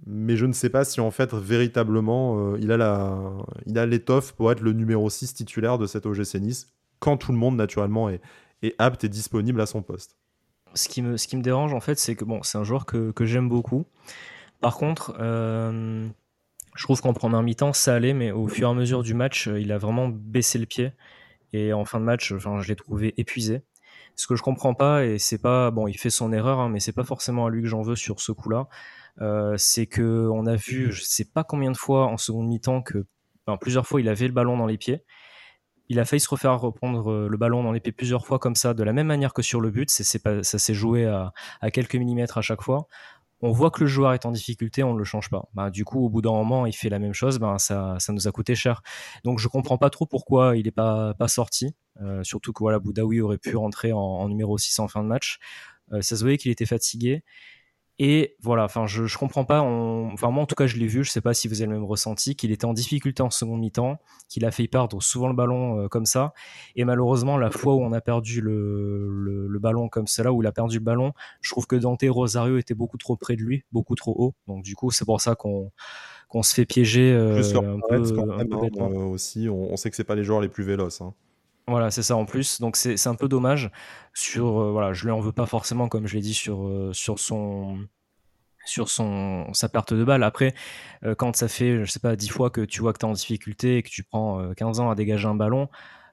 Mais je ne sais pas si en fait véritablement il a la, il a l'étoffe pour être le numéro 6 titulaire de cet OGC Nice quand tout le monde naturellement est, est apte et disponible à son poste. Ce qui me, ce qui me dérange en fait, c'est que bon, c'est un joueur que, que j'aime beaucoup. Par contre, euh, je trouve qu'en première mi-temps, ça allait, mais au fur et à mesure du match, il a vraiment baissé le pied. Et en fin de match, enfin, je l'ai trouvé épuisé. Ce que je comprends pas, et c'est pas bon, il fait son erreur, hein, mais c'est pas forcément à lui que j'en veux sur ce coup-là. Euh, c'est que on a vu, je sais pas combien de fois en seconde mi-temps que, plusieurs fois, il avait le ballon dans les pieds. Il a failli se refaire reprendre euh, le ballon dans pieds plusieurs fois comme ça, de la même manière que sur le but. Ça s'est joué à, quelques millimètres à chaque fois on voit que le joueur est en difficulté, on ne le change pas. Bah, du coup, au bout d'un moment, il fait la même chose, ben, ça, ça nous a coûté cher. Donc, je comprends pas trop pourquoi il n'est pas, pas sorti. Euh, surtout que voilà, Boudaoui aurait pu rentrer en, numéro 6 en fin de match. Euh, ça se voyait qu'il était fatigué. Et voilà, enfin, je, je comprends pas. Enfin, moi, en tout cas, je l'ai vu. Je sais pas si vous avez le même ressenti, qu'il était en difficulté en seconde mi-temps, qu'il a fait perdre souvent le ballon euh, comme ça. Et malheureusement, la fois où on a perdu le, le, ballon comme cela, où il a perdu le ballon, je trouve que Dante Rosario était beaucoup trop près de lui, beaucoup trop haut. Donc, du coup, c'est pour ça qu'on qu'on se fait piéger euh, un peu, aussi. On, sait que c'est pas les joueurs les plus véloces. Hein. Voilà, c'est ça en plus. Donc c'est un peu dommage. Sur, euh, voilà, je lui en veux pas forcément, comme je l'ai dit, sur, euh, son sa perte de balle. Après, euh, quand ça fait, je sais pas, dix fois que tu vois que tu es en difficulté et que tu prends 15 ans à dégager un ballon,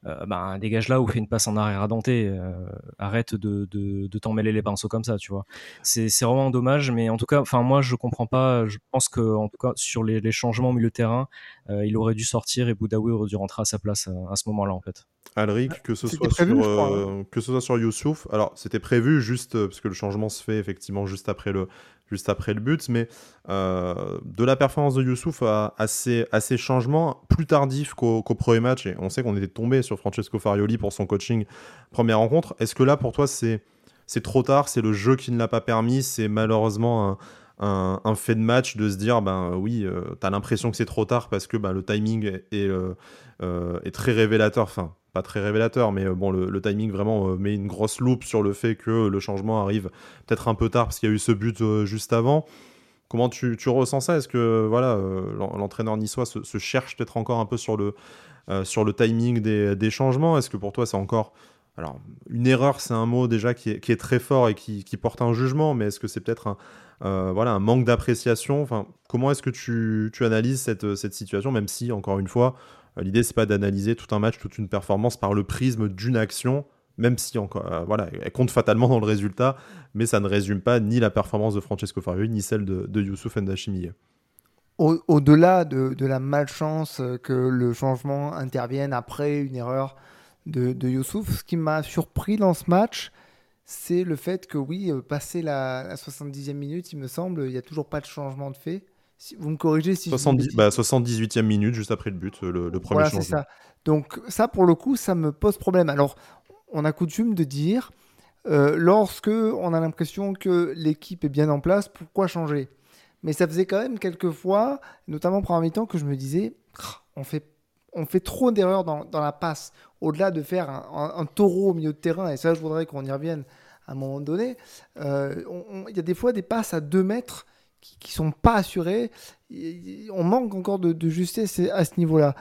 euh, bah, dégage là ou fais une passe en arrière à Dante. Euh, arrête de, de, de t'en mêler les pinceaux comme ça, tu vois. C'est vraiment dommage, mais en tout cas, enfin moi je comprends pas. Je pense que en tout cas sur les, les changements au milieu de terrain, euh, il aurait dû sortir et Boudaoui aurait dû rentrer à sa place à, ce moment-là en fait. Alric, que ce soit sur hein. que ce soit sur Youssouf. Alors c'était prévu juste parce que le changement se fait effectivement juste après le juste après le but, mais euh, de la performance de Youssouf à, ces, changements plus tardifs qu'au premier match, et on sait qu'on était tombé sur Francesco Farioli pour son coaching première rencontre, est-ce que là pour toi c'est trop tard, c'est le jeu qui ne l'a pas permis, c'est malheureusement un, fait de match de se dire ben oui, euh, tu as l'impression que c'est trop tard parce que ben, le timing est, euh, est très révélateur, enfin pas très révélateur, mais euh, bon, le, timing vraiment euh, met une grosse loupe sur le fait que le changement arrive peut-être un peu tard parce qu'il y a eu ce but euh, juste avant. Comment tu, ressens ça? Est-ce que voilà, l'entraîneur niçois se, cherche peut-être encore un peu sur le, sur le timing des, changements? Est-ce que pour toi c'est encore alors, une erreur, c'est un mot déjà qui est, très fort et qui, porte un jugement, mais est-ce que c'est peut-être un, voilà, un manque d'appréciation? Enfin, Comment est-ce que tu, analyses cette, cette, situation, même si, encore une fois, l'idée, c'est pas d'analyser tout un match, toute une performance par le prisme d'une action, même si encore, euh, voilà, elle compte fatalement dans le résultat, mais ça ne résume pas ni la performance de Francesco Farioli, ni celle de, de Youssouf Ndachimie. Au-delà de, la malchance que le changement intervienne après une erreur de, de Youssouf, ce qui m'a surpris dans ce match, c'est le fait que oui, euh, passé la, la 70e minute, il me semble, il n'y a toujours pas de changement de fait vous me corrigez si 70, je bah, 78e minute, juste après le but, le, premier voilà, changement. Ça. Donc ça, pour le coup, ça me pose problème. Alors, on a coutume de dire, euh, lorsque on a l'impression que l'équipe est bien en place, pourquoi changer? Mais ça faisait quand même quelques fois, notamment pendant mi-temps, que je me disais, on fait, on fait trop d'erreurs dans, dans, la passe. Au-delà de faire un, taureau au milieu de terrain, et ça, je voudrais qu'on y revienne à un moment donné, euh, il y a des fois des passes à 2 mètres qui, ne sont pas assurés. On manque encore de, justesse à ce niveau-là.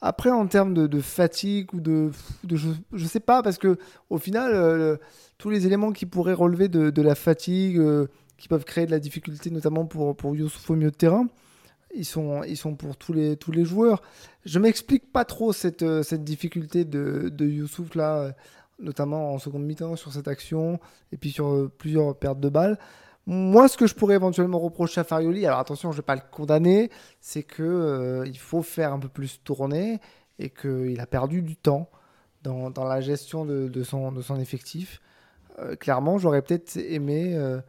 Après, en termes de, fatigue ou de, je, ne sais pas, parce que au final, euh, tous les éléments qui pourraient relever de, la fatigue, euh, qui peuvent créer de la difficulté, notamment pour, pour Youssouf au milieu de terrain, ils sont, ils sont pour tous les, tous les joueurs. Je m'explique pas trop cette, euh, cette difficulté de, de Youssouf là, notamment en seconde mi-temps sur cette action, et puis sur plusieurs pertes de balles. Moi, ce que je pourrais éventuellement reprocher à Farioli, alors attention, je ne vais pas le condamner, c'est qu'il euh, il faut faire un peu plus tourner et qu'il a perdu du temps dans, la gestion de, son, effectif. Euh, clairement, j'aurais peut-être aimé euh,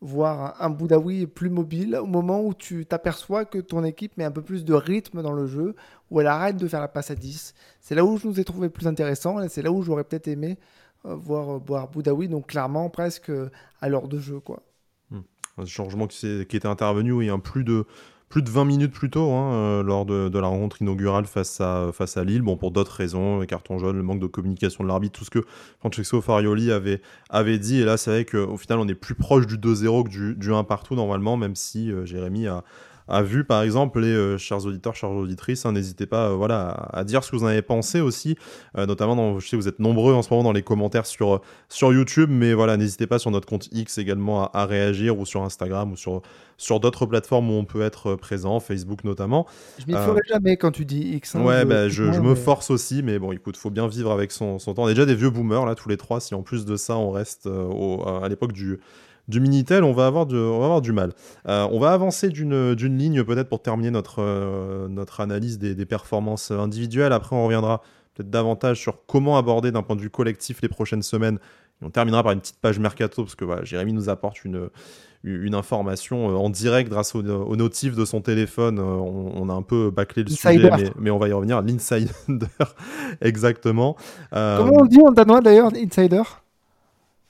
voir un, Boudaoui plus mobile au moment où tu t'aperçois que ton équipe met un peu plus de rythme dans le jeu, où elle arrête de faire la passe à 10. C'est là où je nous ai trouvé plus intéressant et c'est là où j'aurais peut-être aimé voir, voir Boudaoui, donc clairement presque à l'heure de jeu. quoi. Un changement qui, était intervenu il y a plus de, plus de 20 minutes plus tôt, hein, euh, lors de, la rencontre inaugurale face à, Lille. Bon, pour d'autres raisons, les cartons jaunes, le manque de communication de l'arbitre, tout ce que Francesco Farioli avait, dit. Et là, c'est vrai qu'au final, on est plus proche du 2-0 que du, du 1 partout, normalement, même si euh, Jérémy a, a vu par exemple les chers auditeurs, chères auditrices. Hein, n'hésitez pas voilà, à, dire ce que vous en avez pensé aussi, notamment dans, je sais vous êtes nombreux en ce moment dans les commentaires sur, sur YouTube, mais voilà, n'hésitez pas sur notre compte X également à, à réagir ou sur Instagram ou sur sur d'autres plateformes où on peut être présent, Facebook notamment. Je m'y ferai jamais quand tu dis X. Hein, ouais, je, bah, je, me force aussi, mais bon, écoute, faut bien vivre avec son, son, temps. On est déjà des vieux boomers, là, tous les trois. Si en plus de ça, on reste euh, à l'époque du, du Minitel, on va avoir du, on va avoir du mal. Euh, on va avancer d'une ligne peut-être pour terminer notre, euh, notre analyse des, des, performances individuelles. Après, on reviendra peut-être davantage sur comment aborder d'un point de vue collectif les prochaines semaines. Et on terminera par une petite page mercato, parce que voilà, Jérémy nous apporte une une information euh, en direct grâce au, notif de son téléphone. On, a un peu bâclé le sujet, mais, on va y revenir. L'insider, exactement. Euh, Comment on dit en danois d'ailleurs, insider?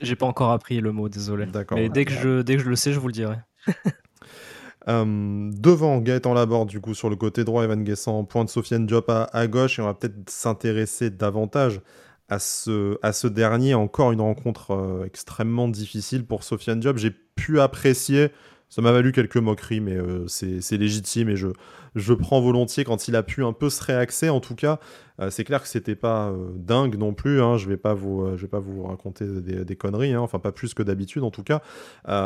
J'ai pas encore appris le mot, désolé. Mais dès que, je, dès que je le sais, je vous le dirai. devant Gaëtan Laborde, du coup, sur le côté droit, Evan Guessant, point de Sofiane Diop à, à, gauche, et on va peut-être s'intéresser davantage à ce, à ce dernier. Encore une rencontre euh, extrêmement difficile pour Sofiane Diop. J'ai pu apprécier, ça m'a valu quelques moqueries, mais euh, c'est légitime et je, je prends volontiers quand il a pu un peu se réaxer. En tout cas, euh, c'est clair que c'était pas euh, dingue non plus. Hein. je vais pas vous, euh, je vais pas vous raconter des, conneries, hein. enfin pas plus que d'habitude en tout cas.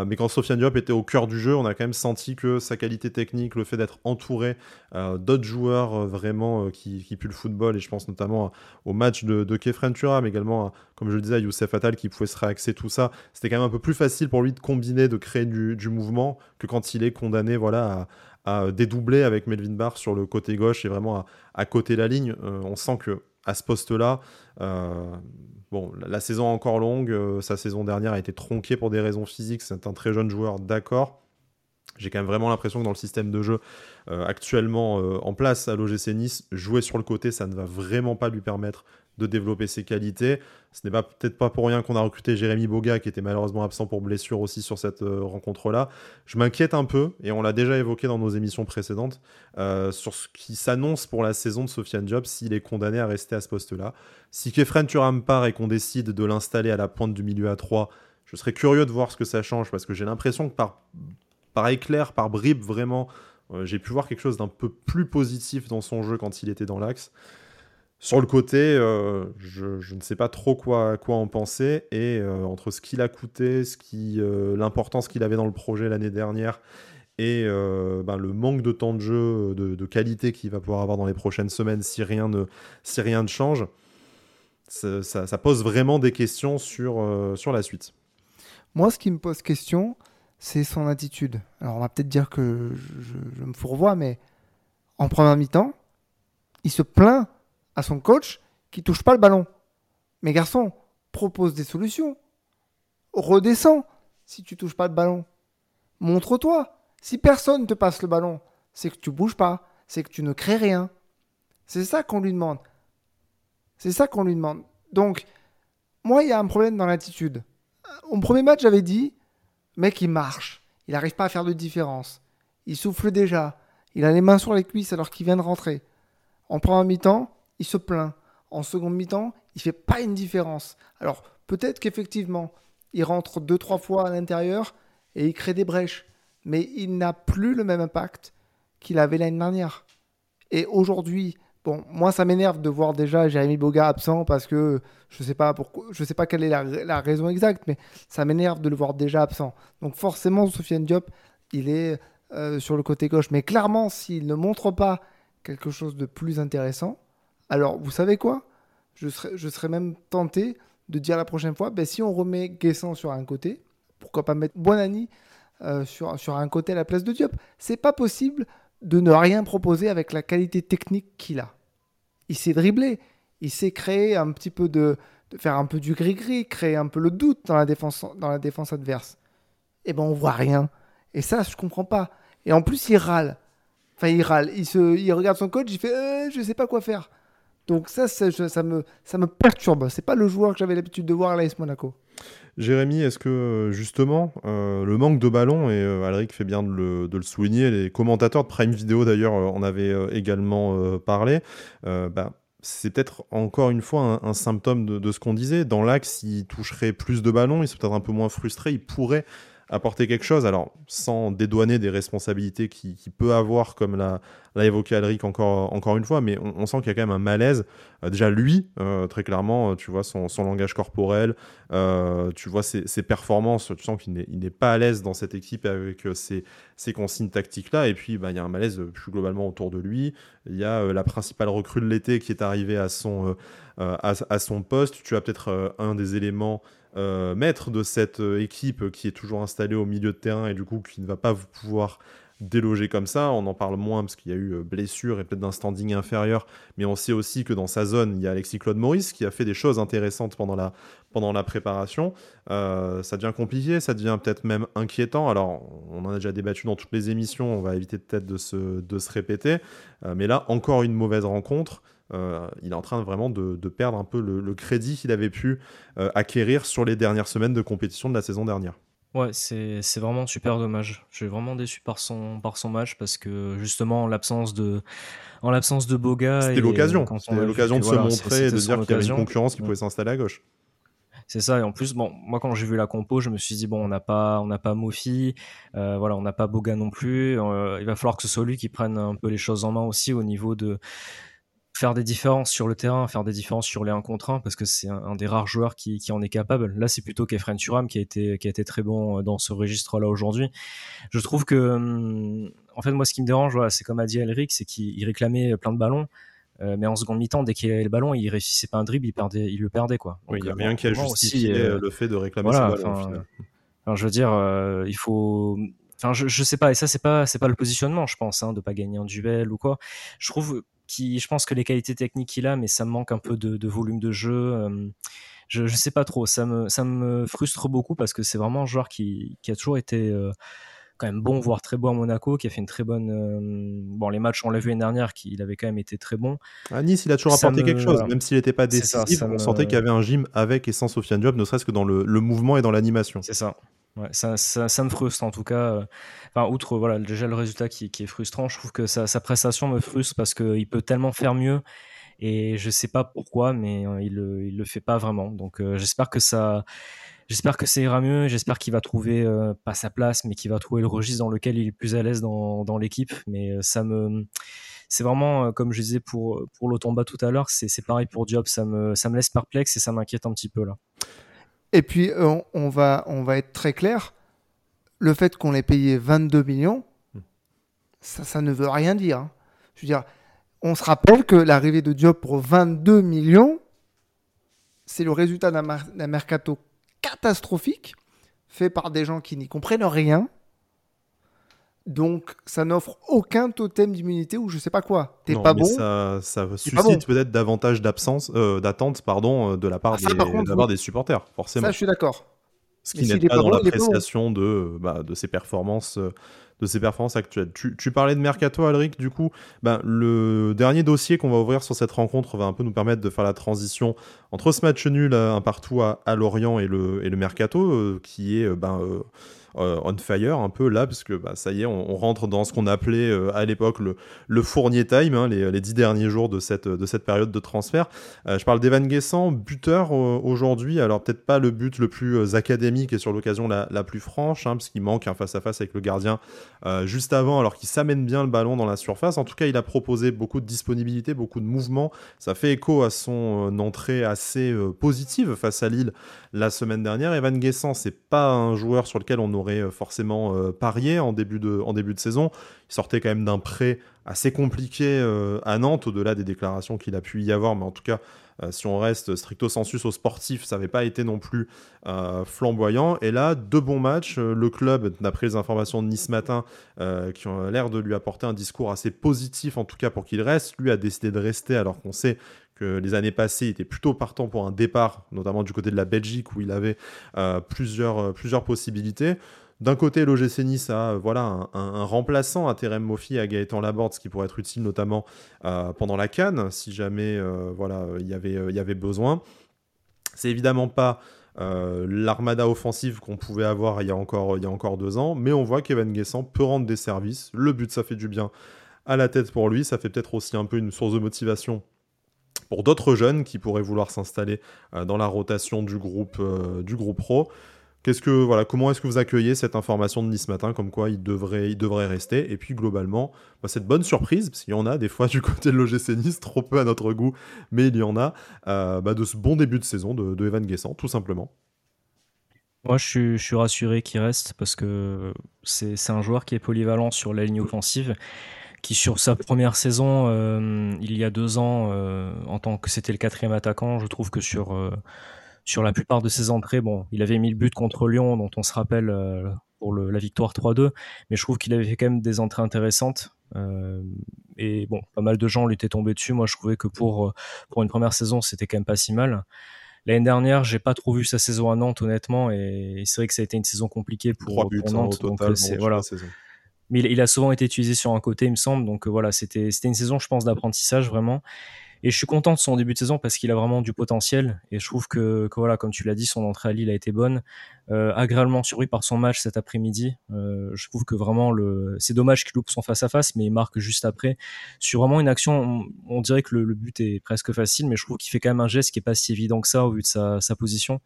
mais quand Sofiane Diop était au cœur du jeu, on a quand même senti que sa qualité technique, le fait d'être entouré d'autres joueurs vraiment qui, qui puent le football, et je pense notamment au match de, de Kefren mais également, comme je le disais, à Youssef Attal qui pouvait se réaxer tout ça. C'était quand même un peu plus facile pour lui de combiner, de créer du, du mouvement que quand il est condamné, voilà, à à dédoubler avec Melvin Barr sur le côté gauche et vraiment à, côté la ligne. Euh, on sent que à ce poste-là, euh, bon, la, saison encore longue, euh, sa saison dernière a été tronquée pour des raisons physiques. C'est un très jeune joueur, d'accord. J'ai quand même vraiment l'impression que dans le système de jeu actuellement en place à l'OGC Nice, jouer sur le côté, ça ne va vraiment pas lui permettre de développer ses qualités. Ce n'est pas peut-être pas pour rien qu'on a recruté Jérémy Boga, qui était malheureusement absent pour blessure aussi sur cette euh, rencontre-là. Je m'inquiète un peu, et on l'a déjà évoqué dans nos émissions précédentes, euh, sur ce qui s'annonce pour la saison de Sofiane Job s'il est condamné à rester à ce poste-là. Si Kefren Turam part et qu'on décide de l'installer à la pointe du milieu à 3, je serais curieux de voir ce que ça change, parce que j'ai l'impression que par, éclair, par bribe, vraiment, euh, j'ai pu voir quelque chose d'un peu plus positif dans son jeu quand il était dans l'axe. Sur le côté, euh, je, ne sais pas trop quoi, quoi en penser. Et euh, entre ce qu'il a coûté, ce qui, euh, l'importance qu'il avait dans le projet l'année dernière et ben, le manque de temps de jeu, de, qualité qu'il va pouvoir avoir dans les prochaines semaines si rien ne, si rien ne change, ça, pose vraiment des questions sur, sur la suite. Moi, ce qui me pose question, c'est son attitude. Alors, on va peut-être dire que je, je me fourvoie, mais en première mi-temps, il se plaint à son coach qui touche pas le ballon. Mais garçon, propose des solutions. Redescends si tu touches pas le ballon. Montre-toi. Si personne te passe le ballon, c'est que tu bouges pas, c'est que tu ne crées rien. C'est ça qu'on lui demande. C'est ça qu'on lui demande. Donc, moi, il y a un problème dans l'attitude. Au premier match, j'avais dit, mec, il marche. Il n'arrive pas à faire de différence. Il souffle déjà. Il a les mains sur les cuisses alors qu'il vient de rentrer. En première mi-temps, il se plaint. En seconde mi-temps, il fait pas une différence. Alors peut-être qu'effectivement, il rentre deux trois fois à l'intérieur et il crée des brèches, mais il n'a plus le même impact qu'il avait l'année dernière. Et aujourd'hui, bon, moi ça m'énerve de voir déjà Jérémy Boga absent parce que je sais pas sais pas quelle est la, raison exacte, mais ça m'énerve de le voir déjà absent. Donc forcément, Sofiane Diop, il est euh, sur le côté gauche, mais clairement, s'il ne montre pas quelque chose de plus intéressant, alors, vous savez quoi? Je serais, je serais même tenté de dire la prochaine fois, ben, si on remet Guessant sur un côté, pourquoi pas mettre Bonani euh, sur, sur un côté à la place de Diop? C'est pas possible de ne rien proposer avec la qualité technique qu'il a. Il sait dribbler, il sait créer un petit peu de, de faire un peu du gris-gris, créer un peu le doute dans la défense, dans la défense adverse. Et eh ben on voit rien. Et ça, je comprends pas. Et en plus, il râle. Enfin, il râle. Il, se, il regarde son coach, il fait euh, Je sais pas quoi faire. Donc ça, ça, me, ça me perturbe. C'est pas le joueur que j'avais l'habitude de voir à l'AS Monaco. Jérémy, est-ce que euh, justement euh, le manque de ballon, et euh, Alric fait bien de le, souligner, les commentateurs de Prime Video d'ailleurs en avaient également parlé, bah, c'est peut-être encore une fois un, symptôme de, ce qu'on disait. Dans l'axe, il toucherait plus de ballons, il serait peut-être un peu moins frustré, il pourrait apporter quelque chose. Alors, sans dédouaner des responsabilités qu'il qui peut avoir, comme l'a, évoqué Alric encore, encore une fois, mais on, sent qu'il y a quand même un malaise. Euh, déjà, lui, euh, très clairement, euh, tu vois son, son langage corporel, tu vois ses, ses, performances, tu sens qu'il n'est, pas à l'aise dans cette équipe avec ces consignes tactiques-là. Et puis, bah, il y a un malaise plus globalement autour de lui. Il y a la principale recrue de l'été qui est arrivée à son, à, son poste. Tu as peut-être un des éléments euh, maître de cette euh, équipe qui est toujours installée au milieu de terrain et du coup qui ne va pas vous pouvoir déloger comme ça. On en parle moins parce qu'il y a eu euh, blessure et peut-être d'un standing inférieur, mais on sait aussi que dans sa zone, il y a Alexis Claude Maurice qui a fait des choses intéressantes pendant la, pendant la préparation. ça devient compliqué, ça devient peut-être même inquiétant. Alors, on en a déjà débattu dans toutes les émissions, on va éviter peut-être de se, de se répéter, mais là, encore une mauvaise rencontre. Euh, il est en train vraiment de, perdre un peu le, crédit qu'il avait pu euh, acquérir sur les dernières semaines de compétition de la saison dernière. Ouais, c'est vraiment super dommage. Je suis vraiment déçu par son, par son match parce que justement, en l'absence de, en l'absence de Boga. C'était l'occasion. C'était l'occasion de se montrer et de dire qu'il y avait une concurrence qui pouvait s'installer à gauche. C'est ça. Et en plus, bon, moi, quand j'ai vu la compo, je me suis dit, bon, on n'a pas, on n'a pas Mofi, euh, voilà, on n'a pas Boga non plus. il va falloir que ce soit lui qui prenne un peu les choses en main aussi au niveau de, faire des différences sur le terrain, faire des différences sur les 1 contre 1, parce que c'est un, des rares joueurs qui, qui en est capable. Là, c'est plutôt Kefren Turam qui a été, qui a été très bon euh, dans ce registre-là aujourd'hui. Je trouve que, hum, en fait, moi, ce qui me dérange, voilà, c'est comme a dit Elric, c'est qu'il réclamait plein de ballons. Euh, mais en seconde mi-temps, dès qu'il avait le ballon, il réussissait pas un dribble, il, perdait, il le perdait. Quoi. oui, il n'y a rien qui a justifié le fait de réclamer ce ballon. Enfin, je veux dire, euh, il faut. Enfin, je, je sais pas, et ça, c'est pas, c'est pas le positionnement, je pense, hein, de pas gagner un duel ou quoi. Je trouve qui, je pense que les qualités techniques qu'il a, mais ça me manque un peu de, volume de jeu. Euh, je, ne sais pas trop. Ça me, ça me frustre beaucoup parce que c'est vraiment un joueur qui, qui a toujours été euh, quand même bon, voire très bon à Monaco, qui a fait une très bonne. Euh, bon, les matchs, on l'a vu l'année dernière, qu'il avait quand même été très bon. À Nice, il a toujours apporté quelque chose, même s'il n'était pas décisif. on sentait qu'il y avait un gym avec et sans Sofiane Diop, ne serait-ce que dans le, le mouvement et dans l'animation. C'est ça. Ouais, ça, ça, ça, me frustre en tout cas. Euh, enfin, outre voilà, déjà le résultat qui, qui, est frustrant, je trouve que sa, sa prestation me frustre parce qu'il peut tellement faire mieux et je sais pas pourquoi, mais euh, il, le, il le fait pas vraiment. Donc euh, j'espère que ça, j'espère que ça ira mieux. J'espère qu'il va trouver pas sa place, mais qu'il va trouver le registre dans lequel il est plus à l'aise dans, dans l'équipe. Mais ça me, c'est vraiment comme je disais pour pour l'Otomba tout à l'heure, c'est pareil pour Diop. Ça me, ça me laisse perplexe et ça m'inquiète un petit peu là. Et puis, euh, on, va, on va être très clair. Le fait qu'on ait payé 22 millions, ça, ça ne veut rien dire. Hein. Je veux dire, on se rappelle que l'arrivée de Diop pour 22 millions, c'est le résultat d'un mercato catastrophique fait par des gens qui n'y comprennent rien donc, ça n'offre aucun totem d'immunité ou je sais pas quoi. T'es pas bon. Ça, ça suscite peut-être davantage d'absence, euh, d'attente, pardon, euh, de la part, ah, des, des supporters, forcément. Ça, je suis d'accord. Ce qui n'est pas, dans l'appréciation de, bah, de ses performances. Euh, de ses performances actuelles. Tu, parlais de Mercato, Alric, du coup, ben, le dernier dossier qu'on va ouvrir sur cette rencontre va un peu nous permettre de faire la transition entre ce match nul un partout à, Lorient et le, et le Mercato, qui est ben, euh, on fire un peu là, parce que bah, ça y est, on, rentre dans ce qu'on appelait euh, à l'époque le, Fournier Time, hein, les, dix derniers jours de cette, de cette période de transfert. Euh, je parle d'Evan Guessant, buteur aujourd'hui, alors peut-être pas le but le plus académique et sur l'occasion la, la, plus franche, hein, parce qu'il manque un face-à-face avec le gardien juste avant, alors qu'il s'amène bien le ballon dans la surface. En tout cas, il a proposé beaucoup de disponibilité, beaucoup de mouvement. Ça fait écho à son entrée assez positive face à Lille la semaine dernière. Evan Guessant, c'est pas un joueur sur lequel on aurait euh, forcément euh, parié en début, de, en début de saison. Il sortait quand même d'un prêt assez compliqué euh, à Nantes, au-delà des déclarations qu'il a pu y avoir, mais en tout cas, si on reste stricto sensus au sportif, ça n'avait pas été non plus flamboyant. Et là, deux bons matchs. le club, d'après les informations de Nice Matin, qui ont l'air de lui apporter un discours assez positif, en tout cas pour qu'il reste, lui a décidé de rester alors qu'on sait que les années passées, il était plutôt partant pour un départ, notamment du côté de la Belgique, où il avait euh, plusieurs, euh, plusieurs possibilités. D'un côté, l'OGC Nice a euh, voilà, un, remplaçant à Terem Mofi à Gaëtan Laborde, ce qui pourrait être utile notamment pendant la Cannes, si jamais voilà, il, y avait, il y avait besoin. C'est évidemment pas l'armada offensive qu'on pouvait avoir il y, a encore, il y a encore deux ans, mais on voit qu'Evan Guessant peut rendre des services. Le but, ça fait du bien à la tête pour lui, ça fait peut-être aussi un peu une source de motivation pour d'autres jeunes qui pourraient vouloir s'installer euh, dans la rotation du groupe, euh, du groupe pro. Que voilà, comment est-ce que vous accueillez cette information de Nice matin, comme quoi il devrait, il devrait rester? Et puis globalement, bah, cette bonne surprise, parce qu'il y en a des fois du côté de l'OGC Nice, trop peu à notre goût, mais il y en a, euh, bah, de ce bon début de saison de, de Evan Guessant, tout simplement. Moi, je suis, je suis rassuré qu'il reste parce que c'est un joueur qui est polyvalent sur la ligne offensive, qui sur sa première saison, euh, il y a deux ans, euh, en tant que c'était le quatrième attaquant, je trouve que sur sur la plupart de ses entrées, bon, il avait mis le but contre Lyon, dont on se rappelle euh, pour la victoire 3-2, mais je trouve qu'il avait fait quand même des entrées intéressantes. Euh, et bon, pas mal de gens lui étaient tombés dessus. Moi, je trouvais que pour, euh, pour une première saison, c'était quand même pas si mal. L'année dernière, j'ai pas trop vu sa saison à Nantes, honnêtement, et, c'est vrai que ça a été une saison compliquée pour, buts, pour hein, Nantes. Total, voilà. Mais il, a souvent été utilisé sur un côté, il me semble. Donc voilà, c'était une saison, je pense, d'apprentissage vraiment. Et je suis content de son début de saison parce qu'il a vraiment du potentiel. Et je trouve que, voilà, comme tu l'as dit, son entrée à Lille a été bonne. Euh, agréablement surpris par son match cet après-midi. Euh, je trouve que vraiment, c'est dommage qu'il loupe son face-à-face, mais il marque juste après. Sur vraiment une action, on, dirait que le, but est presque facile, mais je trouve qu'il fait quand même un geste qui est pas si évident que ça au vu de sa, position.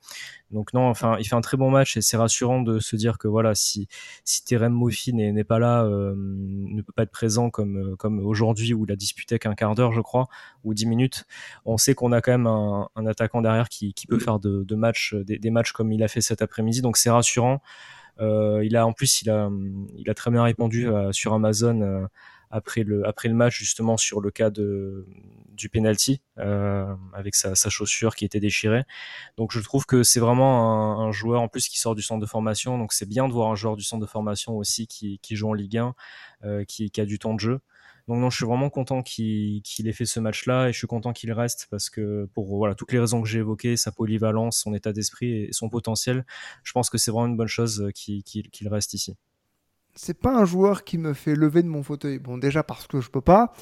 Donc non, enfin, il fait un très bon match et c'est rassurant de se dire que voilà, si, si Terem Moffi n'est pas là, euh, ne peut pas être présent comme, comme aujourd'hui où il a disputé qu'un quart d'heure, je crois, ou dix minutes, on sait qu'on a quand même un, un attaquant derrière qui, qui peut faire de, de matchs, des, des matchs comme il a fait cet après-midi donc c'est rassurant. Euh, il a en plus, il a, il a très bien répondu euh, sur Amazon euh, après le après le match justement sur le cas de du penalty avec sa, chaussure qui était déchirée. Donc je trouve que c'est vraiment un, joueur en plus qui sort du centre de formation. Donc c'est bien de voir un joueur du centre de formation aussi qui, joue en Ligue 1, qui, qui, a du temps de jeu. Donc non, je suis vraiment content qu'il ait fait ce match-là et je suis content qu'il reste parce que pour voilà toutes les raisons que j'ai évoquées, sa polyvalence, son état d'esprit et son potentiel, je pense que c'est vraiment une bonne chose euh, qu'il reste ici. C'est pas un joueur qui me fait lever de mon fauteuil. Bon, déjà parce que je peux pas,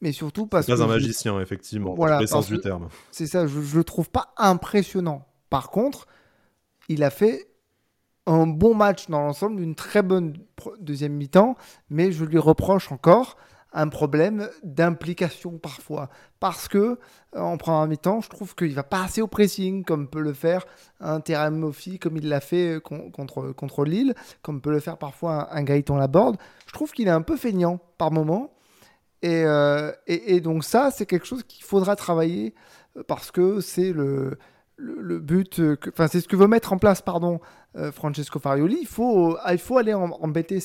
mais surtout parce que. Pas un magicien, effectivement, voilà, l'essence du terme. C'est ça, je, je le trouve pas impressionnant. Par contre, il a fait un bon match dans l'ensemble, une très bonne deuxième mi-temps, mais je lui reproche encore un problème d'implication parfois. Parce que euh, en première mi-temps, je trouve qu'il va pas assez au pressing, comme peut le faire un Terem Moffi, comme il l'a fait euh, contre, contre Lille, comme peut le faire parfois un, Gaëtan Laborde. Je trouve qu'il est un peu feignant par moment. Et, euh, et, donc ça, c'est quelque chose qu'il faudra travailler parce que c'est le, le, but, enfin c'est ce que veut mettre en place, pardon, Francesco Farioli. Il faut, il faut aller embêter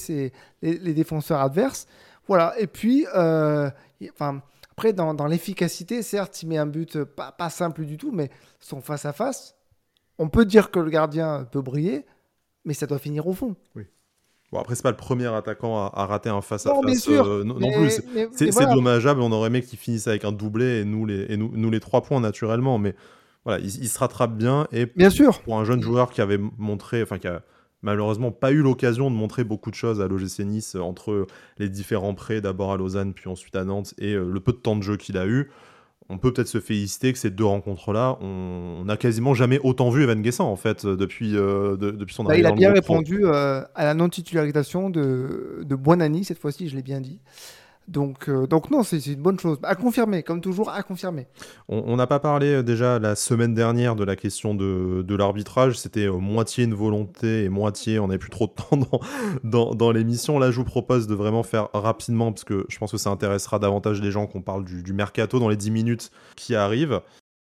les, défenseurs adverses. Voilà, et puis, euh, enfin, après, dans, l'efficacité, certes, il met un but pas, pas simple du tout, mais son face-à-face, on peut dire que le gardien peut briller, mais ça doit finir au fond. Oui. Bon, après, c'est pas le premier attaquant à, rater un face-à-face euh, non, plus. C'est dommageable, on aurait aimé qu'il finisse avec un doublé et nous les, et nous, nous les trois points naturellement, mais voilà, il, il, se rattrape bien. Et bien sûr. pour un jeune joueur qui avait montré, enfin, qui a malheureusement pas eu l'occasion de montrer beaucoup de choses à l'OGC Nice euh, entre les différents prêts, d'abord à Lausanne puis ensuite à Nantes, et euh, le peu de temps de jeu qu'il a eu. On peut peut-être se féliciter que ces deux rencontres-là, on n'a quasiment jamais autant vu Evan Guessant en fait euh, depuis, depuis son bah, arrivée. il a bien répondu à la non-titularisation de, de Buonani, cette fois-ci, je l'ai bien dit. Donc, euh, donc non, c'est une bonne chose. À confirmer, comme toujours, à confirmer. On n'a pas parlé euh, déjà la semaine dernière de la question de, de l'arbitrage. C'était euh, moitié une volonté et moitié, on n'avait plus trop de temps dans, dans, dans l'émission. Là, je vous propose de vraiment faire rapidement, parce que je pense que ça intéressera davantage les gens qu'on parle du, du, mercato dans les 10 minutes qui arrivent.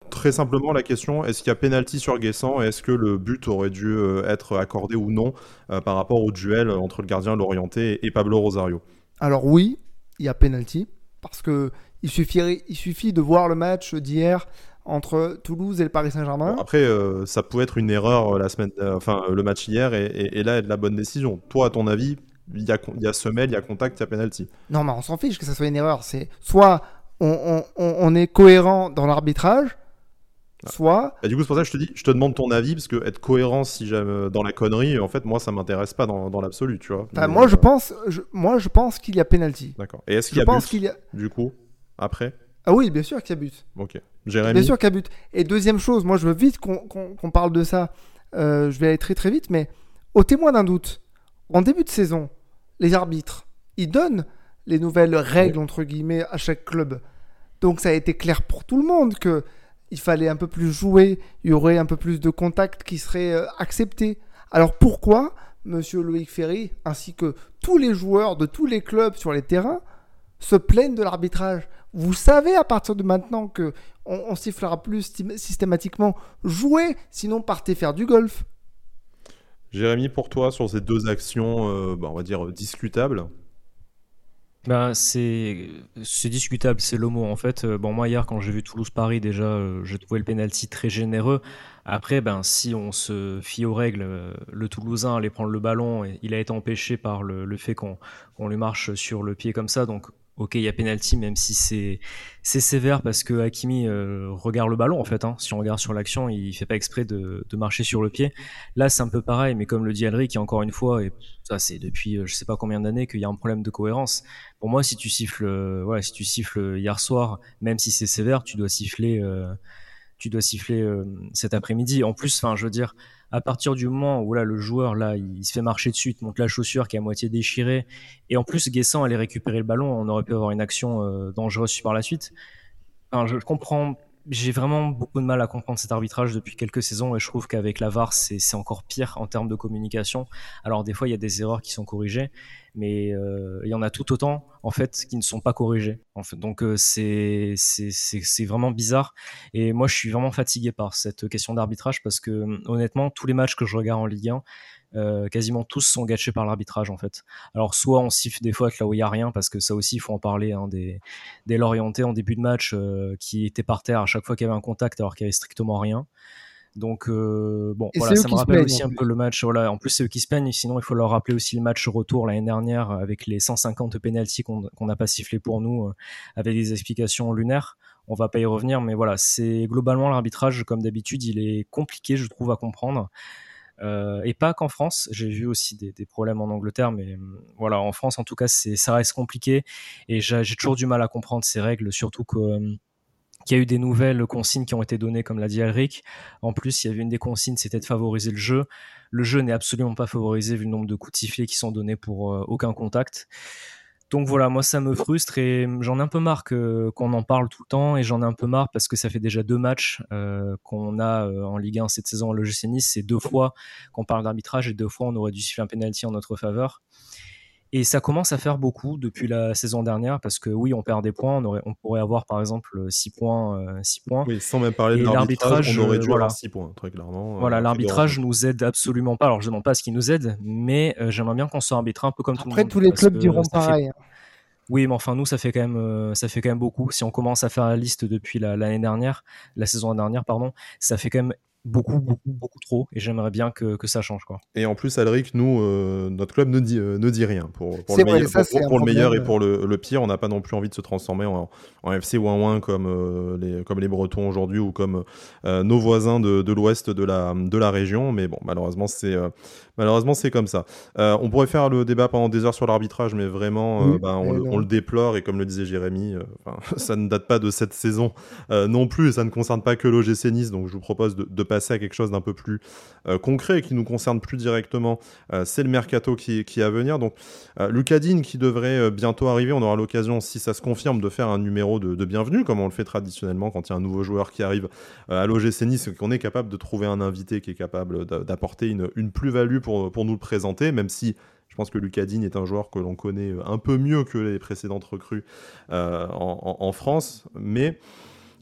Très simplement, la question, est-ce qu'il y a pénalty sur Guessant et est-ce que le but aurait dû être accordé ou non par rapport au duel entre le gardien Lorienté et Pablo Rosario? Alors oui, il y a penalty parce que il suffirait, il suffit de voir le match d'hier entre Toulouse et le Paris Saint-Germain. après, euh, ça pouvait être une erreur euh, la semaine, euh, enfin le match hier et, et, là, de la bonne décision. Toi, à ton avis, il y a, il y a semelle, il y a contact, il y a penalty. Non, mais on s'en fiche que ça soit une erreur. C'est soit on, on, on est cohérent dans l'arbitrage, Soit. du coup, c'est pour ça que je te dis, je te demande ton avis, parce que être cohérent si j'aime dans la connerie, en fait, moi, ça m'intéresse pas dans, dans l'absolu, tu vois. moi, je euh, pense, moi, je pense qu'il y a penalty. D'accord. Et est-ce qu'il y a pense but, y a... du coup, après? Ah oui, bien sûr qu'il y a but. Ok. Jérémy? Bien sûr qu'il y a but. Et deuxième chose, moi, je veux vite qu'on parle de ça. Euh, je vais aller très très vite, mais au témoin d'un doute, en début de saison, les arbitres, ils donnent les nouvelles règles, entre guillemets, à chaque club. Donc ça a été clair pour tout le monde que il fallait un peu plus jouer, il y aurait un peu plus de contact qui serait euh, accepté. Alors pourquoi Monsieur Loïc Ferry, ainsi que tous les joueurs de tous les clubs sur les terrains, se plaignent de l'arbitrage? Vous savez à partir de maintenant que on, sifflera plus systématiquement jouer, sinon partez faire du golf? Jérémy, pour toi, sur ces deux actions, euh, bah, on va dire discutables, bah, c'est discutable, c'est le mot en fait. Euh, bon moi hier quand j'ai vu Toulouse-Paris déjà, euh, j'ai trouvé le penalty très généreux. Après ben si on se fie aux règles, euh, le Toulousain allait prendre le ballon et il a été empêché par le, fait qu'on qu'on lui marche sur le pied comme ça donc ok, il y a penalty, même si c'est c'est sévère parce que Hakimi euh, regarde le ballon en fait. Hein. Si on regarde sur l'action, il fait pas exprès de, de marcher sur le pied. Là, c'est un peu pareil, mais comme le dit Alric, encore une fois, et ça c'est depuis euh, je sais pas combien d'années qu'il y a un problème de cohérence. Pour moi, si tu siffles, euh, voilà, si tu siffles hier soir, même si c'est sévère, tu dois siffler, tu dois siffler cet après-midi. En plus, enfin, je veux dire à partir du moment où là le joueur là il se fait marcher dessus, te monte la chaussure qui est à moitié déchirée, et en plus Guessant allait récupérer le ballon, on aurait pu avoir une action euh, dangereuse par la suite. Enfin, je comprends j'ai vraiment beaucoup de mal à comprendre cet arbitrage depuis quelques saisons et je trouve qu'avec la VAR, c'est encore pire en termes de communication. Alors des fois, il y a des erreurs qui sont corrigées, mais euh, il y en a tout autant en fait qui ne sont pas corrigées. Donc euh, c'est c'est vraiment bizarre et moi je suis vraiment fatigué par cette question d'arbitrage parce que honnêtement, tous les matchs que je regarde en Ligue 1, euh, quasiment tous sont gâchés par l'arbitrage en fait. Alors soit on siffle des fautes là où il y a rien parce que ça aussi il faut en parler hein, des des Lorientais en début de match euh, qui étaient par terre à chaque fois qu'il y avait un contact alors qu'il y avait strictement rien. Donc euh, bon, voilà, ça me rappelle aussi un peu le match. Voilà, en plus c'est eux qui se peignent. Sinon, il faut leur rappeler aussi le match retour l'année dernière avec les 150 pénalties qu'on n'a pas sifflé pour nous, avec des explications lunaires. On va pas y revenir, mais voilà, c'est globalement l'arbitrage comme d'habitude, il est compliqué, je trouve, à comprendre. Euh, et pas qu'en France. J'ai vu aussi des, problèmes en Angleterre, mais hum, voilà, en France, en tout cas, ça reste compliqué. Et j'ai toujours du mal à comprendre ces règles, surtout hum, qu'il y a eu des nouvelles consignes qui ont été données, comme l'a dit Alric. En plus, il y avait une des consignes, c'était de favoriser le jeu. Le jeu n'est absolument pas favorisé vu le nombre de coups de sifflet qui sont donnés pour euh, aucun contact. Donc voilà, moi ça me frustre et j'en ai un peu marre qu'on en parle tout le temps et j'en ai un peu marre parce que ça fait déjà deux matchs euh, qu'on a euh, en Ligue 1 cette saison le GC Nice. C'est deux fois qu'on parle d'arbitrage et deux fois on aurait dû siffler un penalty en notre faveur. Et ça commence à faire beaucoup depuis la saison dernière parce que oui, on perd des points. On, aurait, on pourrait avoir par exemple 6 points, 6 euh, points. Oui, sans même parler de l'arbitrage, on aurait dû avoir 6 points, très clairement. Voilà, l'arbitrage nous aide absolument pas. Alors je ne demande pas ce qui nous aide, mais j'aimerais bien qu'on soit arbitré un peu comme tout le monde. Après, tous les clubs diront pareil. Hein. Oui, mais enfin nous ça fait quand même euh, ça fait quand même beaucoup. Si on commence à faire la liste depuis l'année dernière, la saison dernière pardon, ça fait quand même beaucoup, beaucoup, beaucoup trop. Et j'aimerais bien que, que, ça change. Quoi. Et en plus, Alric, nous, euh, notre club ne dit, euh, ne dit rien. Pour, pour le, meilleur, pour, le meilleur et pour le, le pire, on n'a pas non plus envie de se transformer en, en FC ou en 1 comme, euh, les, comme les Bretons aujourd'hui ou comme nos voisins de, de l'ouest de la, de la région. Mais bon, malheureusement, c'est malheureusement c'est comme ça. on pourrait faire le débat pendant des heures sur l'arbitrage, mais vraiment, ben, on, on, le déplore. Et comme le disait Jérémy, ça ne date pas de cette saison non plus. Et ça ne concerne pas que l'OGC Nice. Donc je vous propose de, de passer à quelque chose d'un peu plus euh, concret et qui nous concerne plus directement, euh, c'est le mercato qui, qui est à venir. Donc, euh, Lucadine qui devrait bientôt arriver, on aura l'occasion, si ça se confirme, de faire un numéro de, bienvenue, comme on le fait traditionnellement quand il y a un nouveau joueur qui arrive à l'OGC Nice, qu'on est capable de trouver un invité qui est capable d'apporter une, une plus-value pour, pour nous le présenter, même si je pense que Lucadine est un joueur que l'on connaît un peu mieux que les précédentes recrues en, en, France, mais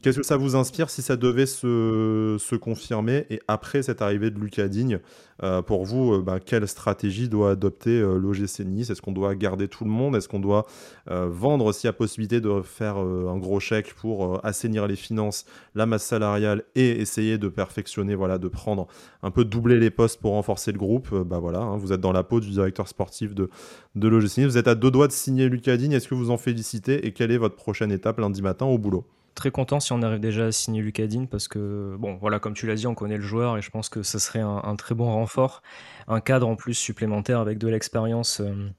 Qu'est-ce que ça vous inspire si ça devait se, confirmer Et après cette arrivée de Lucas Digne, euh, pour vous, euh, bah, quelle stratégie doit adopter euh, Nice? Est-ce qu'on doit garder tout le monde? Est-ce qu'on doit vendre s'il y a possibilité de faire un gros chèque pour assainir les finances, la masse salariale et essayer de perfectionner, voilà, de prendre un peu doubler les postes pour renforcer le groupe? Bah voilà, hein, vous êtes dans la peau du directeur sportif de, de Nice. Vous êtes à deux doigts de signer Lucas Digne. Est-ce que vous en félicitez? Et quelle est votre prochaine étape lundi matin au boulot? Très content si on arrive déjà à signer Lucadine parce que, bon, voilà, comme tu l'as dit, on connaît le joueur et je pense que ce serait un, très bon renfort. Un cadre en plus supplémentaire avec de l'expérience euh,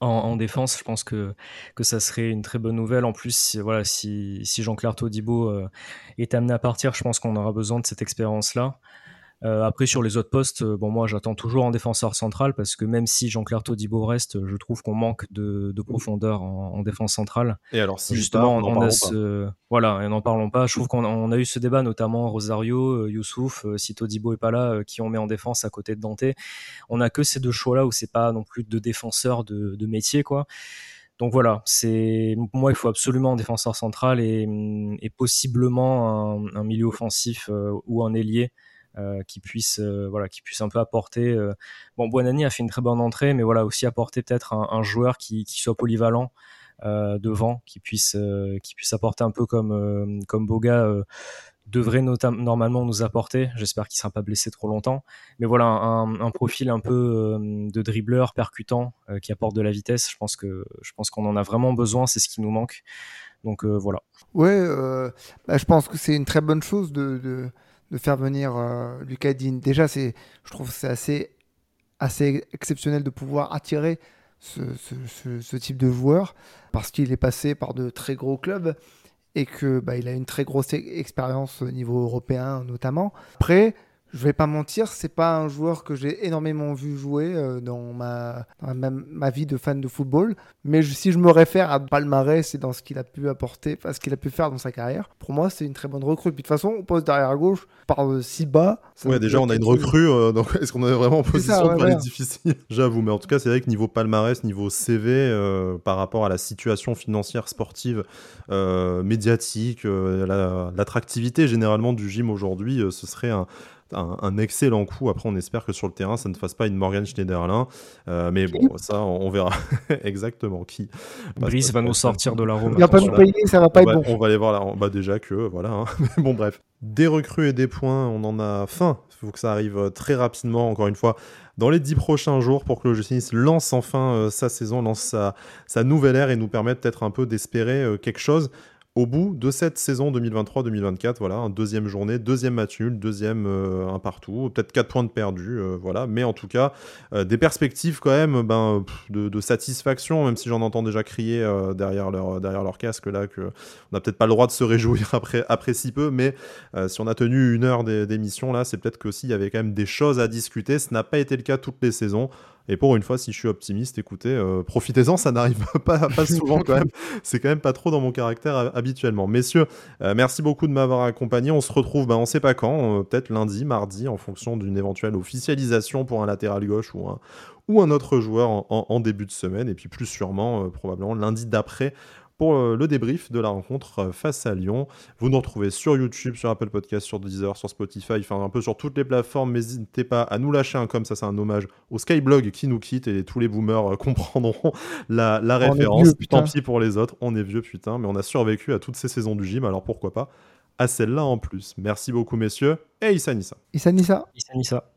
en, défense, je pense que, que ça serait une très bonne nouvelle. En plus, si, voilà, si, si Jean-Claire Todibo euh, est amené à partir, je pense qu'on aura besoin de cette expérience-là. Euh, après, sur les autres postes, euh, bon, moi, j'attends toujours en défenseur central parce que même si Jean-Claire Todibo reste, je trouve qu'on manque de, profondeur en, défense centrale. Et alors, si justement, on, a ce, voilà, et n'en parlons pas. Je trouve qu'on a eu ce débat, notamment Rosario, Youssouf, si Todibo est pas là, qui on met en défense à côté de Dante. On a que ces deux choix-là où c'est pas non plus de défenseurs de, de métier, quoi. Donc voilà, c'est moi il faut absolument un défenseur central et, possiblement un, milieu offensif euh, ou un ailier euh, qui puisse euh, voilà qui puisse un peu apporter. Bon, Buonani a fait une très bonne entrée, mais voilà aussi apporter peut-être un, joueur qui, soit polyvalent devant, qui puisse qui puisse apporter un peu comme comme Boga devrait normalement nous apporter. J'espère qu'il ne sera pas blessé trop longtemps. Mais voilà, un, profil un peu euh, de dribbleur percutant euh, qui apporte de la vitesse. Je pense que je pense qu'on en a vraiment besoin. C'est ce qui nous manque. Donc euh, voilà. Ouais, bah, je pense que c'est une très bonne chose de, faire venir Lucas Dean. Déjà, c'est, je trouve c'est assez, assez exceptionnel de pouvoir attirer ce, ce, type de joueur parce qu'il est passé par de très gros clubs et que bah, a une très grosse expérience au niveau européen notamment. Après, je vais pas mentir, c'est pas un joueur que j'ai énormément vu jouer euh, dans, ma, ma, vie de fan de football. Mais si je me réfère à palmarès et dans ce qu'il a pu apporter, ce qu'il a pu faire dans sa carrière, pour moi, c'est une très bonne recrue. Puis de toute façon, on pose derrière à gauche, par si bas. Ouais, déjà, on a une recrue. Euh, donc, est-ce qu'on est vraiment en position de parler difficile? J'avoue, mais en tout cas, c'est vrai que niveau palmarès, niveau CV, euh, par rapport à la situation financière, sportive, médiatique, l'attractivité généralement du gym aujourd'hui, ce serait un un, excellent coup. Après, on espère que sur le terrain, ça ne fasse pas une Morgan Schneiderlin. Euh, mais bon, ça, on, verra exactement qui. Brice va nous sortir de la Rome. Il va pas nous payer, ça va pas être bon. On va aller voir là. Bah, déjà que, voilà. Hein. bon, bref. Des recrues et des points, on en a faim. Il faut que ça arrive euh, très rapidement, encore une fois, dans les dix prochains jours pour que le Nice lance enfin euh, sa saison, lance sa, sa, nouvelle ère et nous permette peut-être un peu d'espérer quelque chose au bout de cette saison 2023-2024, voilà, un deuxième journée, deuxième match nul, deuxième euh, un partout, peut-être quatre points de perdu, euh, voilà. Mais en tout cas, euh, des perspectives quand même ben, de, satisfaction, même si j'en entends déjà crier derrière, leur, casque là, qu'on n'a peut-être pas le droit de se réjouir après, si peu, mais si on a tenu une heure d'émission là, c'est peut-être qu'aussi il y avait quand même des choses à discuter. Ce n'a pas été le cas toutes les saisons. Et pour une fois, si je suis optimiste, écoutez, euh, profitez-en, ça n'arrive pas, souvent quand même. C'est quand même pas trop dans mon caractère euh, habituellement. Messieurs, euh, merci beaucoup de m'avoir accompagné. On se retrouve, ben, on sait pas quand, peut-être lundi, mardi, en fonction d'une éventuelle officialisation pour un latéral gauche ou un autre joueur en, début de semaine. Et puis plus sûrement, probablement lundi d'après pour euh, le débrief de la rencontre euh, face à Lyon. Vous nous retrouvez sur YouTube, sur Apple Podcast, sur Deezer, sur Spotify, enfin un peu sur toutes les plateformes. N'hésitez pas à nous lâcher un comme ça, c'est un hommage au Skyblog qui nous quitte et tous les boomers euh, comprendront la, référence. Tant pis pour les autres, on est vieux putain, mais on a survécu à toutes ces saisons du gym, alors pourquoi pas à celle-là en plus. Merci beaucoup messieurs et Issa Nissa. Issa Nissa. Issa Nissa.